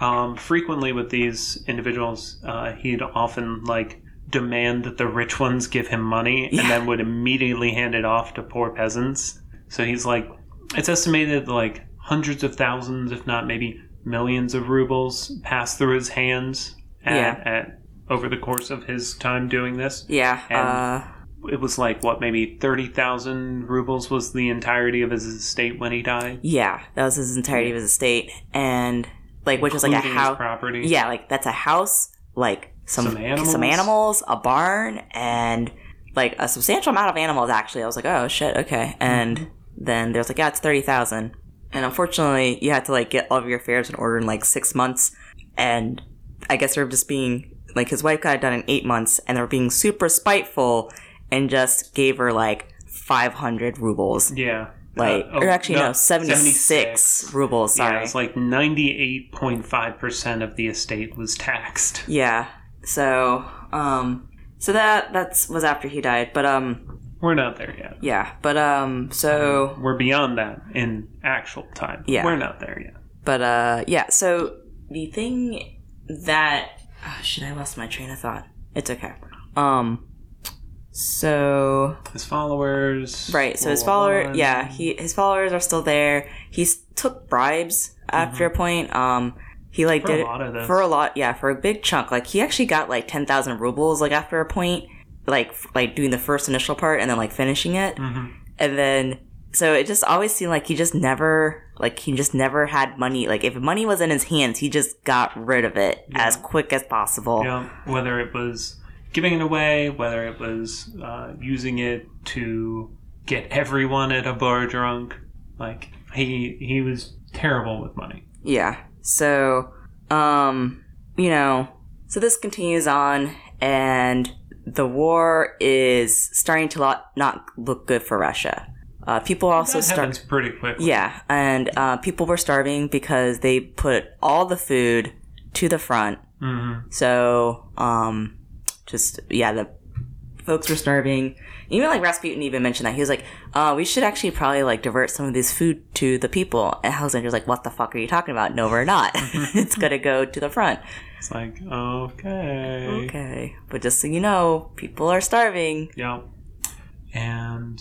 Um, frequently with these individuals, uh, he'd often like demand that the rich ones give him money Yeah. and then would immediately hand it off to poor peasants. So he's like, it's estimated like hundreds of thousands, if not maybe millions of rubles pass through his hands at, Yeah. at over the course of his time doing this. Yeah. And- uh, It was like what maybe thirty thousand rubles was the entirety of his estate when he died, Yeah, that was his entirety of his estate, and like which is like a house. property. Yeah, like that's a house, like some Some animals. some animals, a barn, and like a substantial amount of animals. Actually, I was like, oh shit, okay. And Mm-hmm. then there's like, yeah, it's thirty thousand, and unfortunately, you had to like get all of your affairs in order in like six months, and I guess they're just being like his wife got it done in eight months, and they're being super spiteful and just gave her like five hundred rubles. Yeah. Like, Uh, oh, or actually, no, 76, 76. rubles, Yeah, sorry. it's like 98.5% of the estate was taxed. Yeah. So, um, so that, that's, was after he died, but, um, We're not there yet. yeah, but, um, so, We're beyond that in actual time. Yeah. We're not there yet. but, uh, yeah, so the thing that, oh, shit, I lost my train of thought. It's okay. Um, so, His followers. Right. So his follower, one. yeah, he his followers are still there. He's took bribes after a point. Um, he like Mm-hmm. For a did lot of this. for a lot, yeah, for a big chunk. Like he actually got like ten thousand rubles, like after a point, like f- like doing the first initial part and then like finishing it, Mhm. and then so it just always seemed like he just never like he just never had money. Like if money was in his hands, he just got rid of it as quick as possible. Know, whether it was giving it away, whether it was uh, using it to get everyone at a bar drunk, like he he was terrible with money. Yeah. So, um, you know, so this continues on, and the war is starting to lot, not look good for Russia. Uh, people also that start. happens pretty quickly. Yeah, and uh, people were starving because they put all the food to the front. hmm So, um, just yeah, the folks were starving. Even like Rasputin even mentioned that he was like, uh, "We should actually probably like divert some of this food to the people." And Alexander's like, "What the fuck are you talking about? No, we're not. *laughs* it's gonna go to the front." It's like okay, Okay, but just so you know, people are starving. yeah, and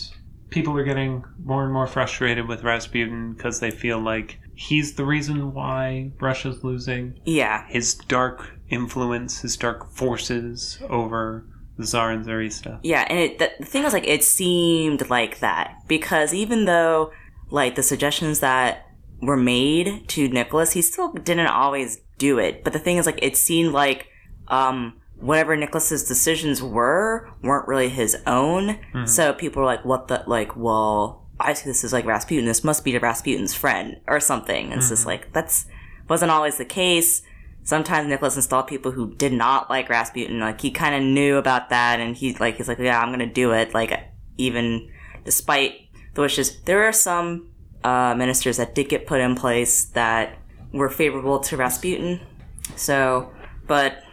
people are getting more and more frustrated with Rasputin because they feel like he's the reason why Russia's losing. Yeah, His dark influence, his dark forces over the Tsar and Tsarista. Yeah, and it, the, thing was like it seemed like that because even though like the suggestions that were made to Nicholas, he still didn't always do it. But the thing is like it seemed like um whatever Nicholas's decisions were weren't really his own. So people were like, "What the like?" Well, I see this as like Rasputin. This must be Rasputin's friend or something. And it's just like that's wasn't always the case sometimes Nicholas installed people who did not like Rasputin. Like he kind of knew about that, and he like he's like, yeah, I'm gonna do it. Like even despite the wishes, there are some uh, ministers that did get put in place that were favorable to Rasputin. So, but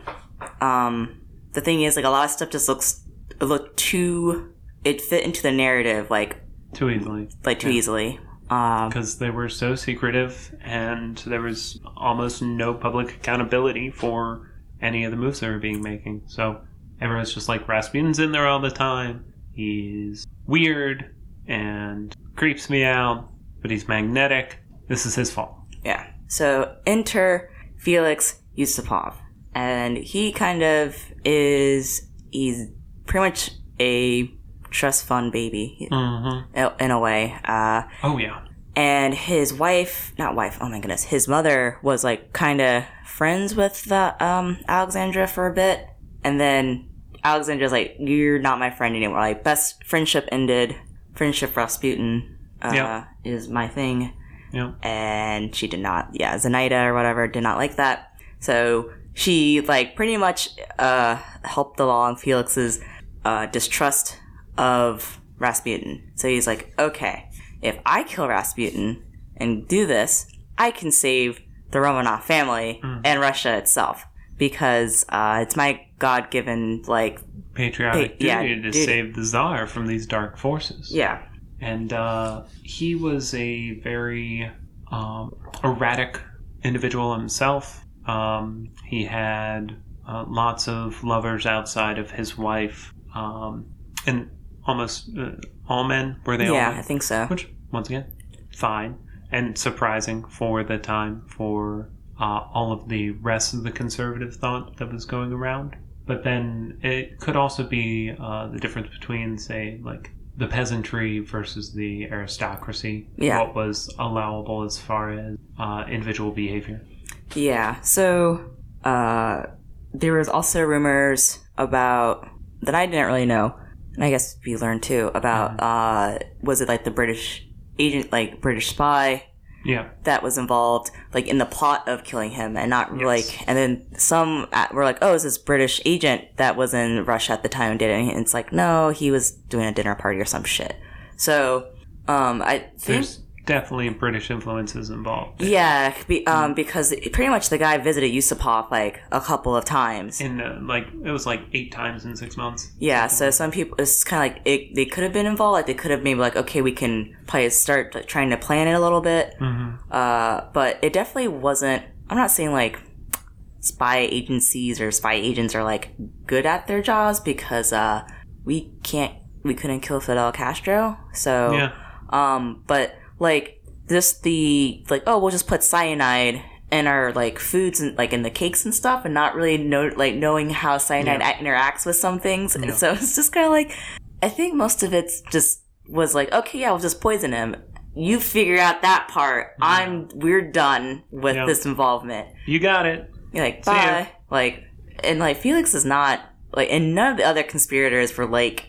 um, the thing is, like a lot of stuff just looks it looked too. It fit into the narrative like Too easily. like too easily. Um, Because they were so secretive and there was almost no public accountability for any of the moves they were being making. So everyone's just like, Rasputin's in there all the time. He's weird and creeps me out, but he's magnetic. This is his fault. Yeah. So enter Felix Yusupov. And he kind of is, he's pretty much a trust fund baby Mm-hmm. in a way. Uh, Oh, yeah. and his wife, not wife, oh my goodness, his mother was like kind of friends with the, um, Alexandra for a bit. And then Alexandra's like, you're not my friend anymore. Like, best friendship ended. Friendship Rasputin, uh, Yeah. is my thing Yeah. and she did not yeah zenaida or whatever did not like that so she like pretty much uh helped along felix's uh distrust of rasputin so he's like okay if i kill rasputin and do this i can save the romanov family and russia itself because uh it's my god-given like Patriotic Pa- yeah, duty to duty. save the Tsar from these dark forces. yeah and uh, he was a very um, erratic individual himself. Um, he had uh, lots of lovers outside of his wife, um, and almost uh, all men were they yeah i think so which once again fine and surprising for the time for uh, all of the rest of the conservative thought that was going around but then it could also be uh, the difference between say like the peasantry versus the aristocracy Yeah. what was allowable as far as uh, individual behavior Yeah. So uh, there was also rumors about that I didn't really know, and I guess we learned too about uh, was it like the British agent, like British spy yeah that was involved, like in the plot of killing him, and not Yes. like, and then some were like, oh, is this British agent that was in Russia at the time and did it? And it's like, no, he was doing a dinner party or some shit. So, um, I think there's definitely british influences involved yeah, be, um, because pretty much the guy visited Yusupov like a couple of times. in uh, like it was like eight times in six months Yeah, so some people, it's kind of like it, they could have been involved. Like they could have maybe like, okay, we can probably start like, trying to plan it a little bit. hmm Uh, but it definitely wasn't. I'm not saying like spy agencies or spy agents are like good at their jobs because uh, we can't, we couldn't kill Fidel Castro. So, yeah um, but like just the like, oh, we'll just put cyanide in our like foods and like in the cakes and stuff, and not really know like knowing how cyanide Yeah. interacts with some things. Yeah. And so *laughs* it's just kind of like, I think most of it's just was like, okay, yeah, we'll just poison him. you figure out that part. I'm we're done with Yeah. this involvement. You got it. You're like, bye. Like, and like Felix is not like, and none of the other conspirators were like,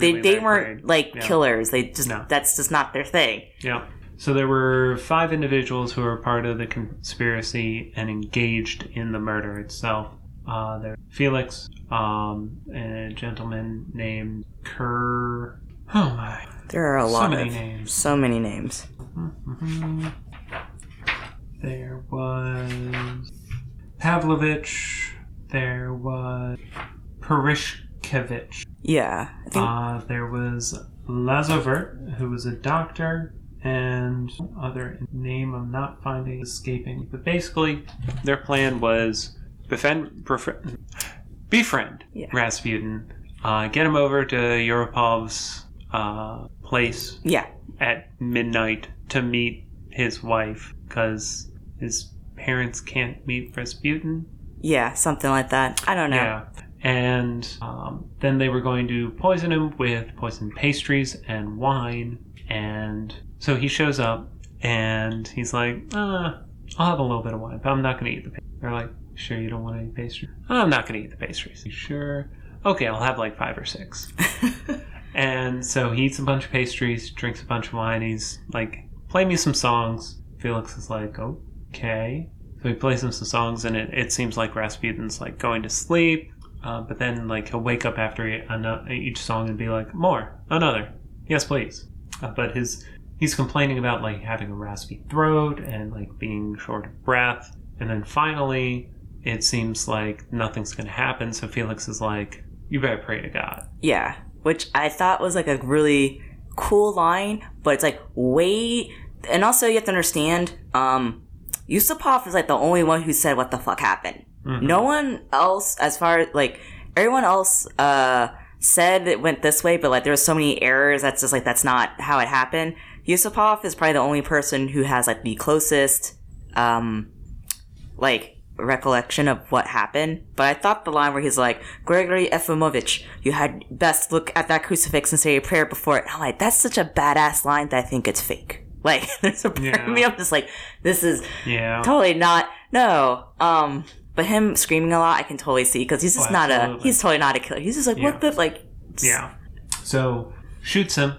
they Really they weren't like Yeah. killers. They just No. that's just not their thing. Yeah. So there were five individuals who were part of the conspiracy and engaged in the murder itself. Uh, there Felix, um, and a gentleman named Kerr. Oh my! There are a lot So many of names. so many names. Mhm. There was Pavlovich. There was Purishkevich. Yeah, I think Uh, there was Lazovert, who was a doctor, and other name I'm not finding escaping. But basically, their plan was befriend, befriend, befriend Yeah. Rasputin, uh, get him over to Yusupov's uh, place yeah, at midnight to meet his wife, because his parents can't meet Rasputin. yeah, something like that. I don't know. Yeah. And um, then they were going to poison him with poisoned pastries and wine. And so he shows up and he's like, uh, I'll have a little bit of wine, but I'm not going to eat the pastries. They're like, sure you don't want any pastries? I'm not going to eat the pastries. "You Sure. Okay, I'll have like five or six. *laughs* and so he eats a bunch of pastries, drinks a bunch of wine. He's like, play me some songs. Felix is like, okay. So he plays him some songs, and it, it seems like Rasputin's like going to sleep. Uh, but then like he'll wake up after each song and be like, more, another, yes please. Uh, but his he's complaining about like having a raspy throat and like being short of breath. And then finally, it seems like nothing's going to happen. So Felix is like, you better pray to God. Yeah, which I thought was like a really cool line, but it's like wait, and also you have to understand, um, Yusupov is like the only one who said what the fuck happened. Mhm. No one else, as far as like everyone else, uh, said it went this way, but like there was so many errors. That's just like that's not how it happened. Yusupov is probably the only person who has like the closest, um, like recollection of what happened. But I thought the line where he's like, Gregory Efimovich, you had best look at that crucifix and say a prayer before it. I'm like, that's such a badass line that I think it's fake. *laughs* Like, there's a part Yeah. of me, I'm just like, this is Yeah. totally not, no. Um, but him screaming a lot, I can totally see because he's just Oh, not a, he's totally not a killer. He's just like, Yeah. what the, like, Yeah. So shoots him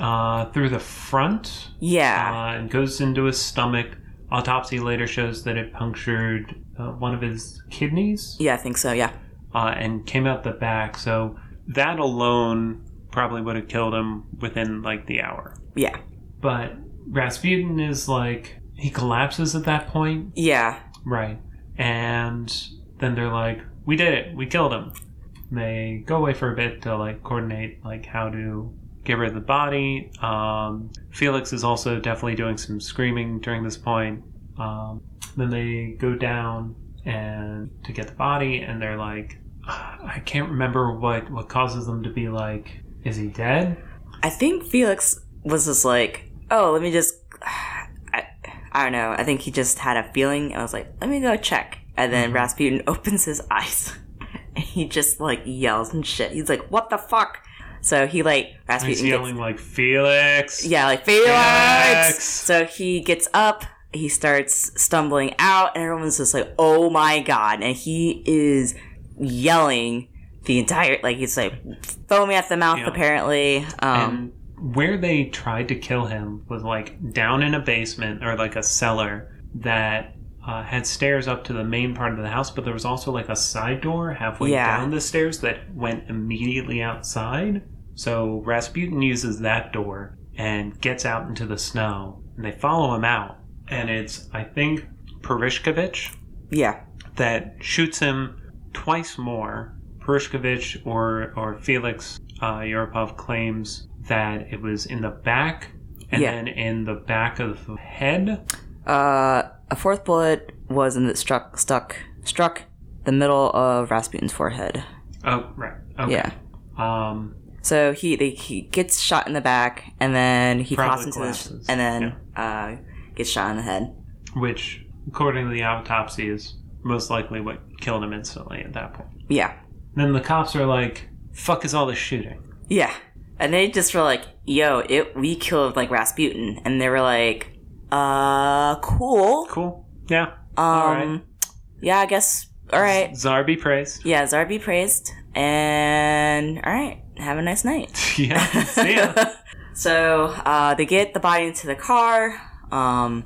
uh, through the front yeah, uh, and goes into his stomach. Autopsy later shows that it punctured uh, one of his kidneys yeah, I think so, yeah. uh, and came out the back. So that alone probably would have killed him within like the hour. Yeah, But Rasputin is like he collapses at that point, yeah, right? And then they're like, "We did it. We killed him." They go away for a bit to like coordinate like how to get rid of the body. Um, Felix is also definitely doing some screaming during this point. Um, then they go down and to get the body, and they're like, I can't remember what what causes them to be like, "Is he dead?" I think Felix was just like, oh, let me just, I, I don't know. I think he just had a feeling. I was like, let me go check. And then Mm-hmm. Rasputin *laughs* opens his eyes. And *laughs* he just like yells and shit. He's like, what the fuck? So he like, Rasputin He's gets, yelling like Felix. yeah, like, Felix! Felix! So he gets up. He starts stumbling out, and everyone's just like, "Oh my god!" And he is yelling the entire like he's like foaming at the mouth. Yeah. Apparently, um, and where they tried to kill him was like down in a basement or like a cellar that uh, had stairs up to the main part of the house, but there was also like a side door halfway Yeah. down the stairs that went immediately outside. So Rasputin uses that door and gets out into the snow, and they follow him out. And it's, I think, Purishkevich yeah, that shoots him twice more. Purishkevich or, or Felix uh, Yusupov claims that it was in the back and Yeah. then in the back of the head. Uh, a fourth bullet was in the struck stuck struck the middle of Rasputin's forehead. Oh, right. Okay. Yeah. Um, So he they, he gets shot in the back, and then he Probably crosses into the, and then uh, gets shot in the head. which, according to the autopsy, is most likely what killed him instantly at that point. Yeah, Then the cops are like, fuck is all this shooting? yeah, and they just were like, "Yo, it we killed like Rasputin," and they were like, "Uh, cool. Cool. Yeah. Um, All right. yeah, I guess. All right. Czar be praised. Yeah, Czar be praised, and all right, have a nice night." *laughs* yeah. See ya. *laughs* So uh, they get the body into the car. Um,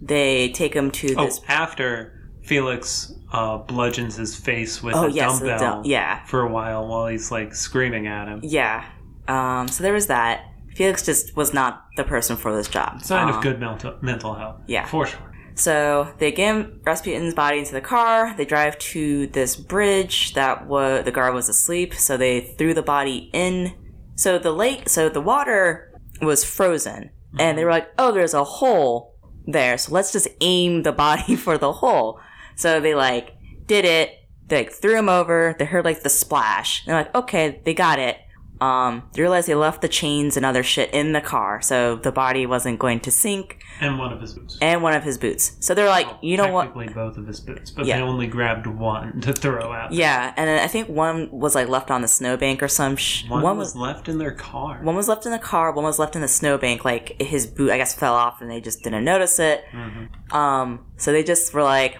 they take him to this. Oh, after Felix uh, bludgeons his face with Oh, a yes, dumbbell dumb- yeah. for a while while he's like screaming at him. Yeah. Um, so there was that. Felix just was not the person for this job. Sign Um, of good mental mental health. yeah. For sure. So they get Rasputin's body into the car. They drive to this bridge that was the guard was asleep. So they threw the body in. So the lake, so the water was frozen, and they mm-hmm. were like, "Oh, there's a hole there. So let's just aim the body *laughs* for the hole." So they like did it. They like, threw him over. They heard like the splash. They're like, "Okay, they got it." Um, they realized they left the chains and other shit in the car, so the body wasn't going to sink, And one of his boots. and one of his boots. So they're like, you know what? Technically both of his boots, but Yeah. they only grabbed one to throw out. Yeah, and then I think one was like left on the snowbank or some. Sh- One, one was, was left in their car. one was left in the car. One was left in the snowbank. Like his boot, I guess, fell off, and they just didn't notice it. Mhm. Um, so they just were like,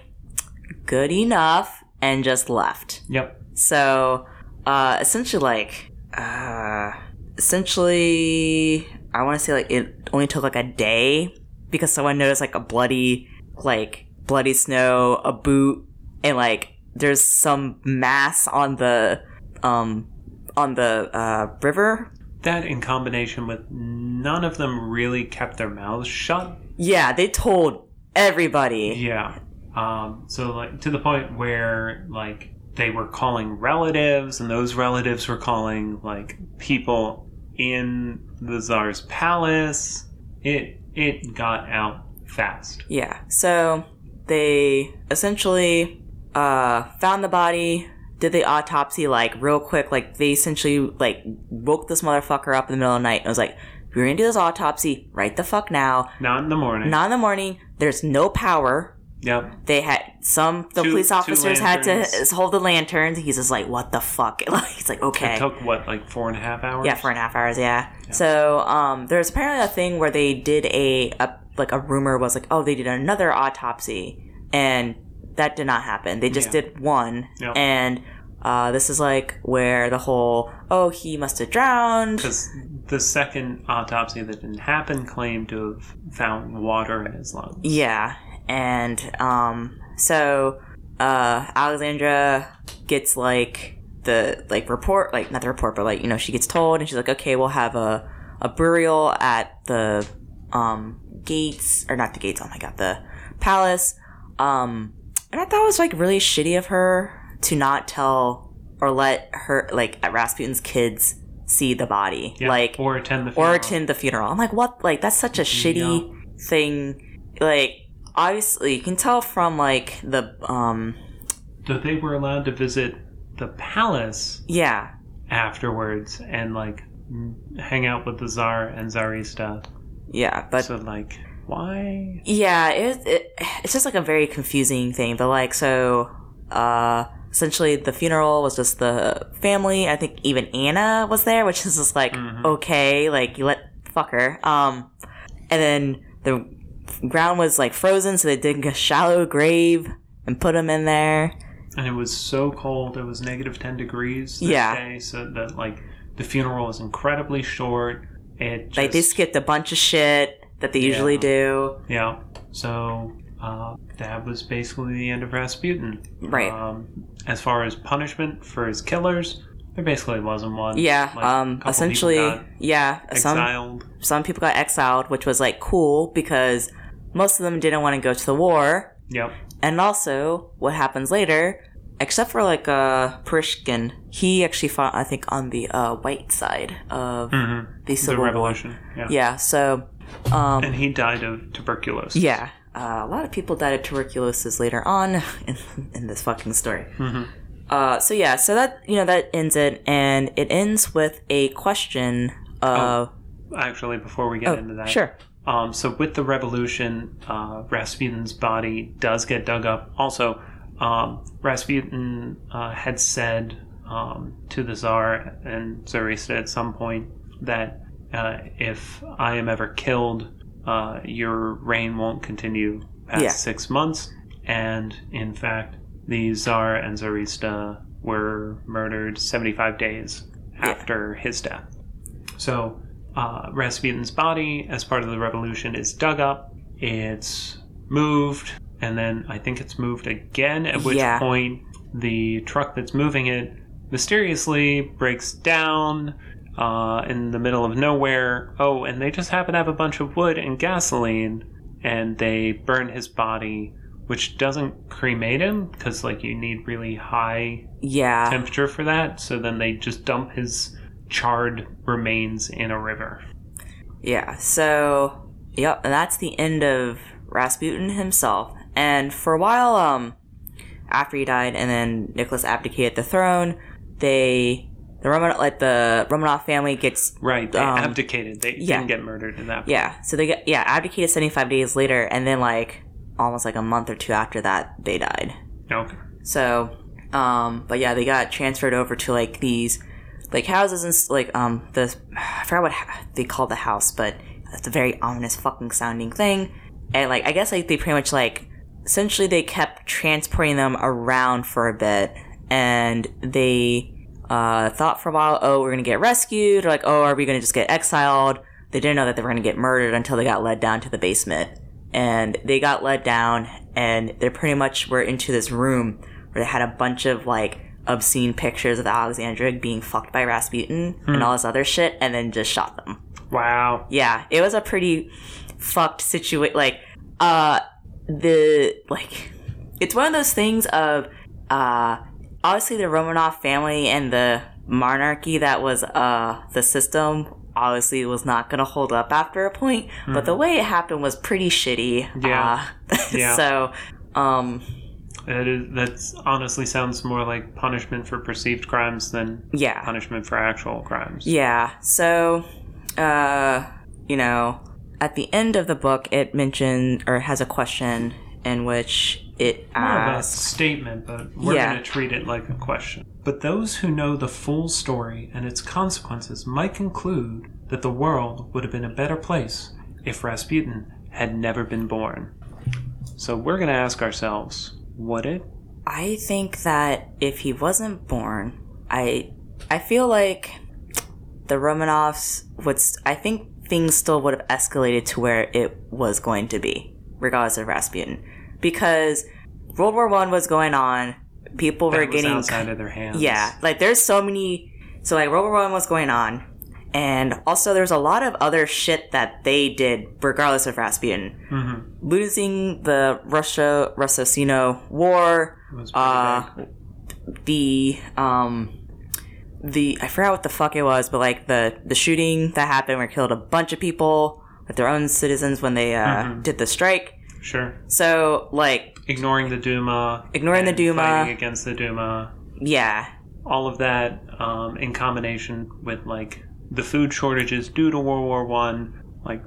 "Good enough," and just left. Yep. So, uh, essentially, like, uh, essentially, I want to say like it only took like a day because someone noticed like a bloody, like bloody snow, a boot, and like there's some mass on the, um, on the uh, river. That in combination with none of them really kept their mouths shut. Yeah, they told everybody. Yeah. Um, so like to the point where like they were calling relatives and those relatives were calling like people in the czar's palace. It it got out fast. Yeah. So they essentially uh, found the body, did the autopsy like real quick. Like they essentially like woke this motherfucker up in the middle of the night and was like, "We're gonna do this autopsy right the fuck now. Not in the morning. Not in the morning. There's no power." Yep. They had some the Two- police officers had to hold the lanterns. He's just like, "What the fuck?" *laughs* Like he's like, "Okay." It took what like four and a half hours. Yeah, four and a half hours. Yeah. So um, there's apparently a thing where they did a, a like a rumor was like, oh, they did another autopsy, and that did not happen. They just Yeah. did one, Yeah. and uh, this is like where the whole oh he must have drowned. Because the second autopsy that didn't happen claimed to have found water in his lungs. Yeah, and um, so uh, Alexandra gets like the like report, like not the report, but like you know she gets told, and she's like, okay, we'll have a a burial at the um gates or not the gates. Oh my god, the palace. Um, and I thought it was like really shitty of her to not tell or let her like Rasputin's kids see the body, Yeah, like or attend the or attend the funeral. I'm like, what? Like, that's such a shitty thing. Like, obviously, you can tell from like the um, that they were allowed to visit the palace yeah, afterwards and like hang out with the czar and czarista. yeah, but so like, why? yeah, it, it it's just like a very confusing thing. But like, so uh, essentially, the funeral was just the family. I think even Anna was there, which is just like okay, like you let fuck her. Um, and then the ground was like frozen, so they dig a shallow grave and put him in there. And it was so cold; it was negative ten degrees Yeah. day, so that like the funeral was incredibly short. It just, Like they skipped a bunch of shit that they usually do. Yeah. So uh, that was basically the end of Rasputin. Right. Um, as far as punishment for his killers, there basically wasn't one. Yeah. Like, um. Essentially, yeah. Some exiled. some people got exiled, which was like cool because most of them didn't want to go to the war. Yep. And also, what happens later, except for like uh Pushkin, he actually fought, I think, on the uh, white side of hmm the The Civil War. revolution. Yeah. Yeah. So, um, And he died of tuberculosis. yeah. Uh, a lot of people died of tuberculosis later on *laughs* in, in this fucking story. hmm Uh, so yeah, so that you know that ends it, and it ends with a question of Actually, before we get oh, into that, sure, Um, so with the revolution, uh, Rasputin's body does get dug up. Also, um, Rasputin uh, had said um, to the Tsar and Tsarista at some point that uh, if I am ever killed, uh, your reign won't continue past Yeah. six months. And in fact, the Tsar and Tsarista were murdered 75 days Yeah. after his death. So uh, Rasputin's body, as part of the revolution, is dug up. It's moved, and then I think it's moved again. At which Yeah. point, the truck that's moving it mysteriously breaks down uh, in the middle of nowhere. Oh, and they just happen to have a bunch of wood and gasoline, and they burn his body, which doesn't cremate him because like you need really high Yeah. temperature for that. So then they just dump his charred remains in a river. Yeah, so yep, and that's the end of Rasputin himself. And for a while, um, after he died, and then Nicholas abdicated the throne, they the Roman like the Romanov family gets Right, they Um, abdicated. They yeah. didn't get murdered in that. point. yeah, so they get yeah abdicated seventy five days later, and then like almost like a month or two after that, they died. Okay. So, um, but yeah, they got transferred over to like these like houses and like um the I forgot what ha- they called the house, but it's a very ominous fucking sounding thing. And like I guess like they pretty much like essentially they kept transporting them around for a bit, and they uh thought for a while, oh, we're gonna get rescued, or like oh, are we gonna just get exiled? They didn't know that they were gonna get murdered until they got led down to the basement and they got led down and they pretty much were into this room where they had a bunch of like obscene pictures of Alexandra being fucked by Rasputin and all this other shit and then just shot them. Wow. Yeah, it was a pretty fucked situation like uh the like it's one of those things of uh obviously the Romanov family and the monarchy that was uh the system obviously was not going to hold up after a point but the way it happened was pretty shitty Yeah. uh, *laughs* Yeah. so um That is that's honestly sounds more like punishment for perceived crimes than yeah punishment for actual crimes. Yeah. So, uh, you know, at the end of the book, it mentioned or has a question in which it More of a asks. statement, but we're Yeah. going to treat it like a question. But those who know the full story and its consequences might conclude that the world would have been a better place if Rasputin had never been born. So we're going to ask ourselves, would it? I think that if he wasn't born, I I feel like the Romanovs would. I think things still would have escalated to where it was going to be, regardless of Rasputin, because World War One was going on. People were That was getting outside of their hands. Yeah, like there's so many. So like World War One was going on, and also there's a lot of other shit that they did, regardless of Rasputin. Mm-hmm. Losing the Russia Russo-Sino War, uh, the um, the I forgot what the fuck it was, but like the the shooting that happened where killed a bunch of people with their own citizens when they uh, Mhm. did the strike. Sure. So like Ignoring the Duma. Ignoring the Duma. Fighting against the Duma. yeah, all of that um, in combination with like the food shortages due to World War One, like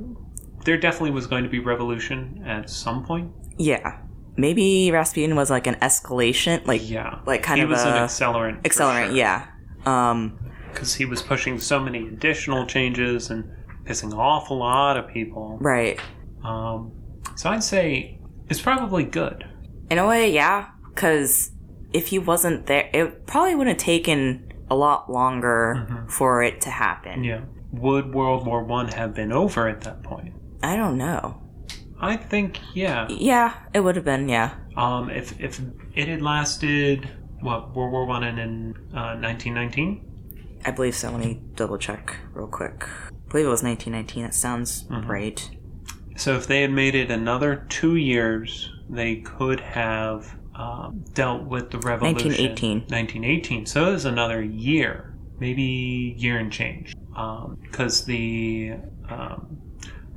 there definitely was going to be revolution at some point. yeah. Maybe Rasputin was like an escalation, like Yeah, like kind he of was an accelerant. accelerant. Yeah. Um. because he was pushing so many additional changes and pissing off a lot of people. Right. Um, so I'd say it's probably good. In a way, yeah. Because if he wasn't there, it probably would have taken a lot longer Mhm. for it to happen. Yeah. Would World War One have been over at that point? I don't know. I think yeah. Yeah, it would have been. Yeah. Um, if if it had lasted what World War One and in uh, 1919, I believe so. Let me double check real quick. I believe it was 1919. That sounds Mhm. right. So if they had made it another two years, they could have um, dealt with the revolution. 1918. 1918. So it was another year, maybe year and change, because the um,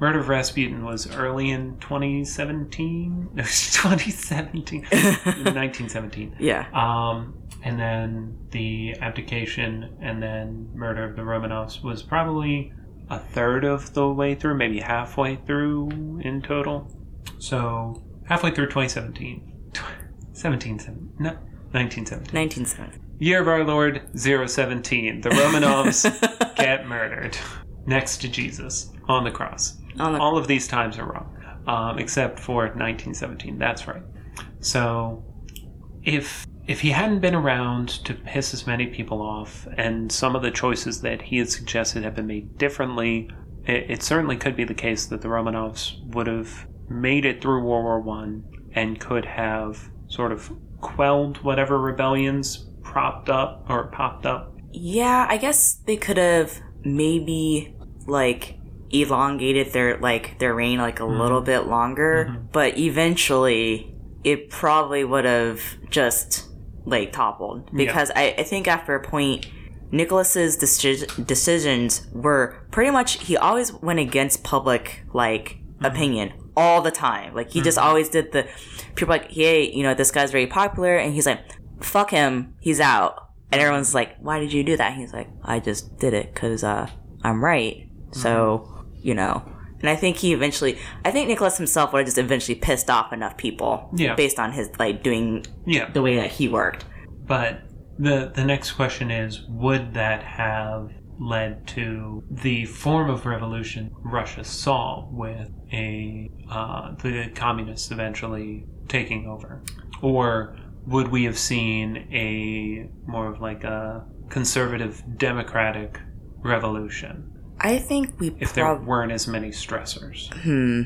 murder of Rasputin was early in 2017. No, *laughs* 2017, 1917. *laughs* Yeah. Um, and then the abdication and then murder of the Romanovs was probably a third of the way through, maybe halfway through in total. So halfway through 2017. *laughs* 17, seven- no, 1917. 1970. Year of our Lord 017. The Romanovs *laughs* get murdered. next to Jesus on the cross. On the- All of these times are wrong, um, except for 1917. That's right. So, if if he hadn't been around to piss as many people off, and some of the choices that he had suggested have been made differently, it, it certainly could be the case that the Romanovs would have made it through World War One and could have sort of quelled whatever rebellions propped up or popped up. Yeah, I guess they could have maybe like elongated their like their reign like a mm-hmm. little bit longer, mm-hmm. but eventually it probably would have just like toppled because I, I think after a point Nicholas's deci- decisions were pretty much he always went against public like mm-hmm. opinion all the time. Like he just mm-hmm. always did the people like, hey, you know, this guy's very popular, and he's like, fuck him, he's out. And everyone's like, why did you do that? He's like, I just did it because uh, I'm right. So, mm-hmm. you know. And I think he eventually, I think Nicholas himself would have just eventually pissed off enough people Yeah. based on his, like, doing Yeah, the way that he worked. But the the next question is would that have led to the form of revolution Russia saw with a uh, the communists eventually taking over, or would we have seen a more of like a conservative democratic revolution I think we if there weren't as many stressors? Hmm.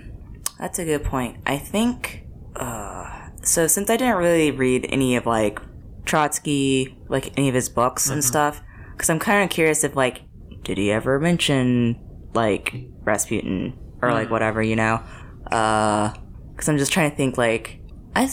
That's a good point. I think. Uh, so since I didn't really read any of like Trotsky, like any of his books and stuff, because I'm kind of curious if like, did he ever mention like Rasputin or like whatever, you know? Uh, because I'm just trying to think like, I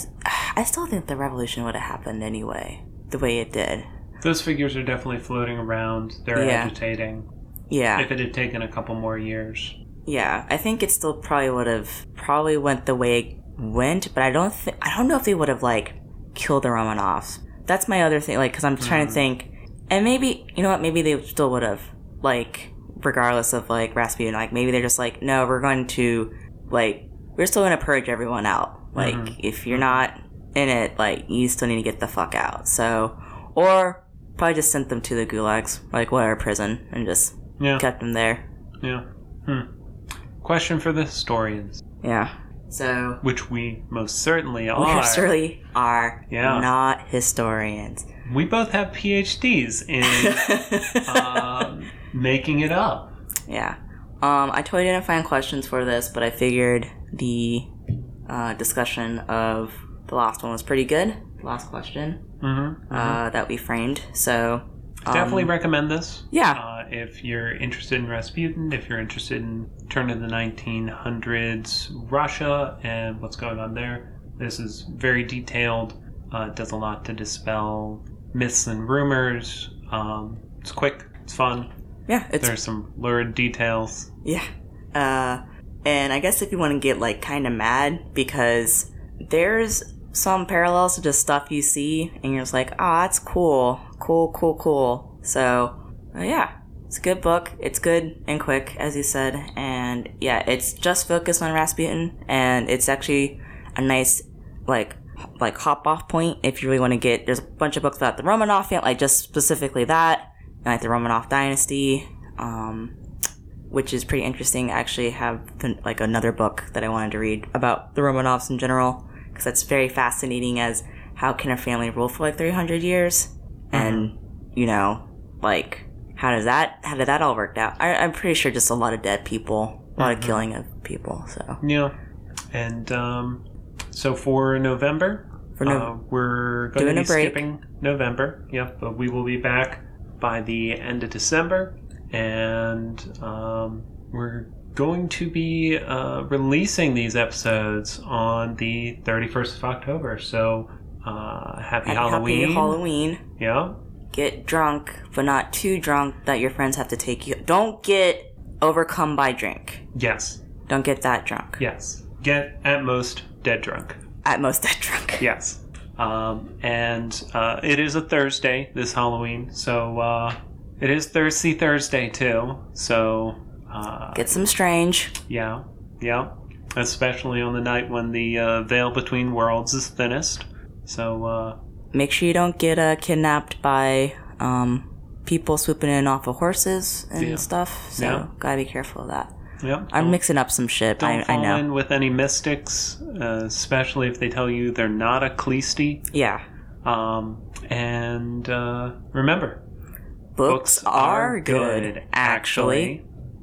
I still think the revolution would have happened anyway, the way it did. Those figures are definitely floating around. They're Yeah. agitating. Yeah. If it had taken a couple more years. Yeah, I think it still probably would have probably went the way it went, but I don't think I don't know if they would have like killed the Romanovs. That's my other thing, like, because I'm trying to mm. think, and maybe you know what, maybe they still would have, like, regardless of like Rasputin, like maybe they're just like, no, we're going to, like, we're still going to purge everyone out. Mm-hmm. Like, if you're not in it, like, you still need to get the fuck out. So, or probably just sent them to the gulags, like whatever prison, and just Yeah. kept them there. Yeah. Hmm. Question for the historians, Yeah. So which we most certainly we are. surely are Yeah. not historians. We both have PhDs in *laughs* um, making it up. yeah. Um, I totally didn't find questions for this, but I figured the uh, discussion of the last one was pretty good. Last question Mm-hmm. uh, that we framed. So um, Definitely recommend this. Yeah. Uh, if you're interested in Rasputin, if you're interested in turn of the 1900s Russia and what's going on there, this is very detailed. Uh, it does a lot to dispel myths and rumors. Um, it's quick. It's fun. yeah, it's There's some lurid details. Yeah. Uh, and I guess if you want to get like kind of mad because there's some parallels to just stuff you see and you're just like, oh, that's cool. Cool, cool, cool. So, uh, yeah, it's a good book. It's good and quick, as you said. And yeah, it's just focused on Rasputin and it's actually a nice, like, like hop off point if you really want to get there's a bunch of books about the Romanov family, like just specifically that, and, like the Romanov dynasty. Um, which is pretty interesting. I actually have the, like another book that I wanted to read about the Romanovs in general because that's very fascinating. As how can a family rule for like three hundred years, and you know, like how does that how did that all work out? I, I'm pretty sure just a lot of dead people, a lot of killing of people. So Yeah. And um, so for November, For no- uh, we're going to be skipping November. Yep, but we will be back by the end of December, and um, we're going to be uh, releasing these episodes on the 31st of October. So uh, happy, Halloween! Happy Halloween. Yeah. Get drunk, but not too drunk that your friends have to take you. Don't get overcome by drink. Yes. Don't get that drunk. Yes. Get at most dead drunk. At most dead drunk. *laughs* Yes. Um, and uh, it is a Thursday this Halloween, so uh, it is Thirsty Thursday too. So uh, Get some strange. yeah, yeah. Especially on the night when the uh, veil between worlds is thinnest. So uh, Make sure you don't get uh, kidnapped by um, people swooping in off of horses and Yeah. stuff. So Yeah. gotta be careful of that. Yep. I'm mixing up some shit. Don't I, I fall know. in with any mystics, uh, especially if they tell you they're not a Khlysty. Yeah. Um, and uh, remember, Books, are good, actually.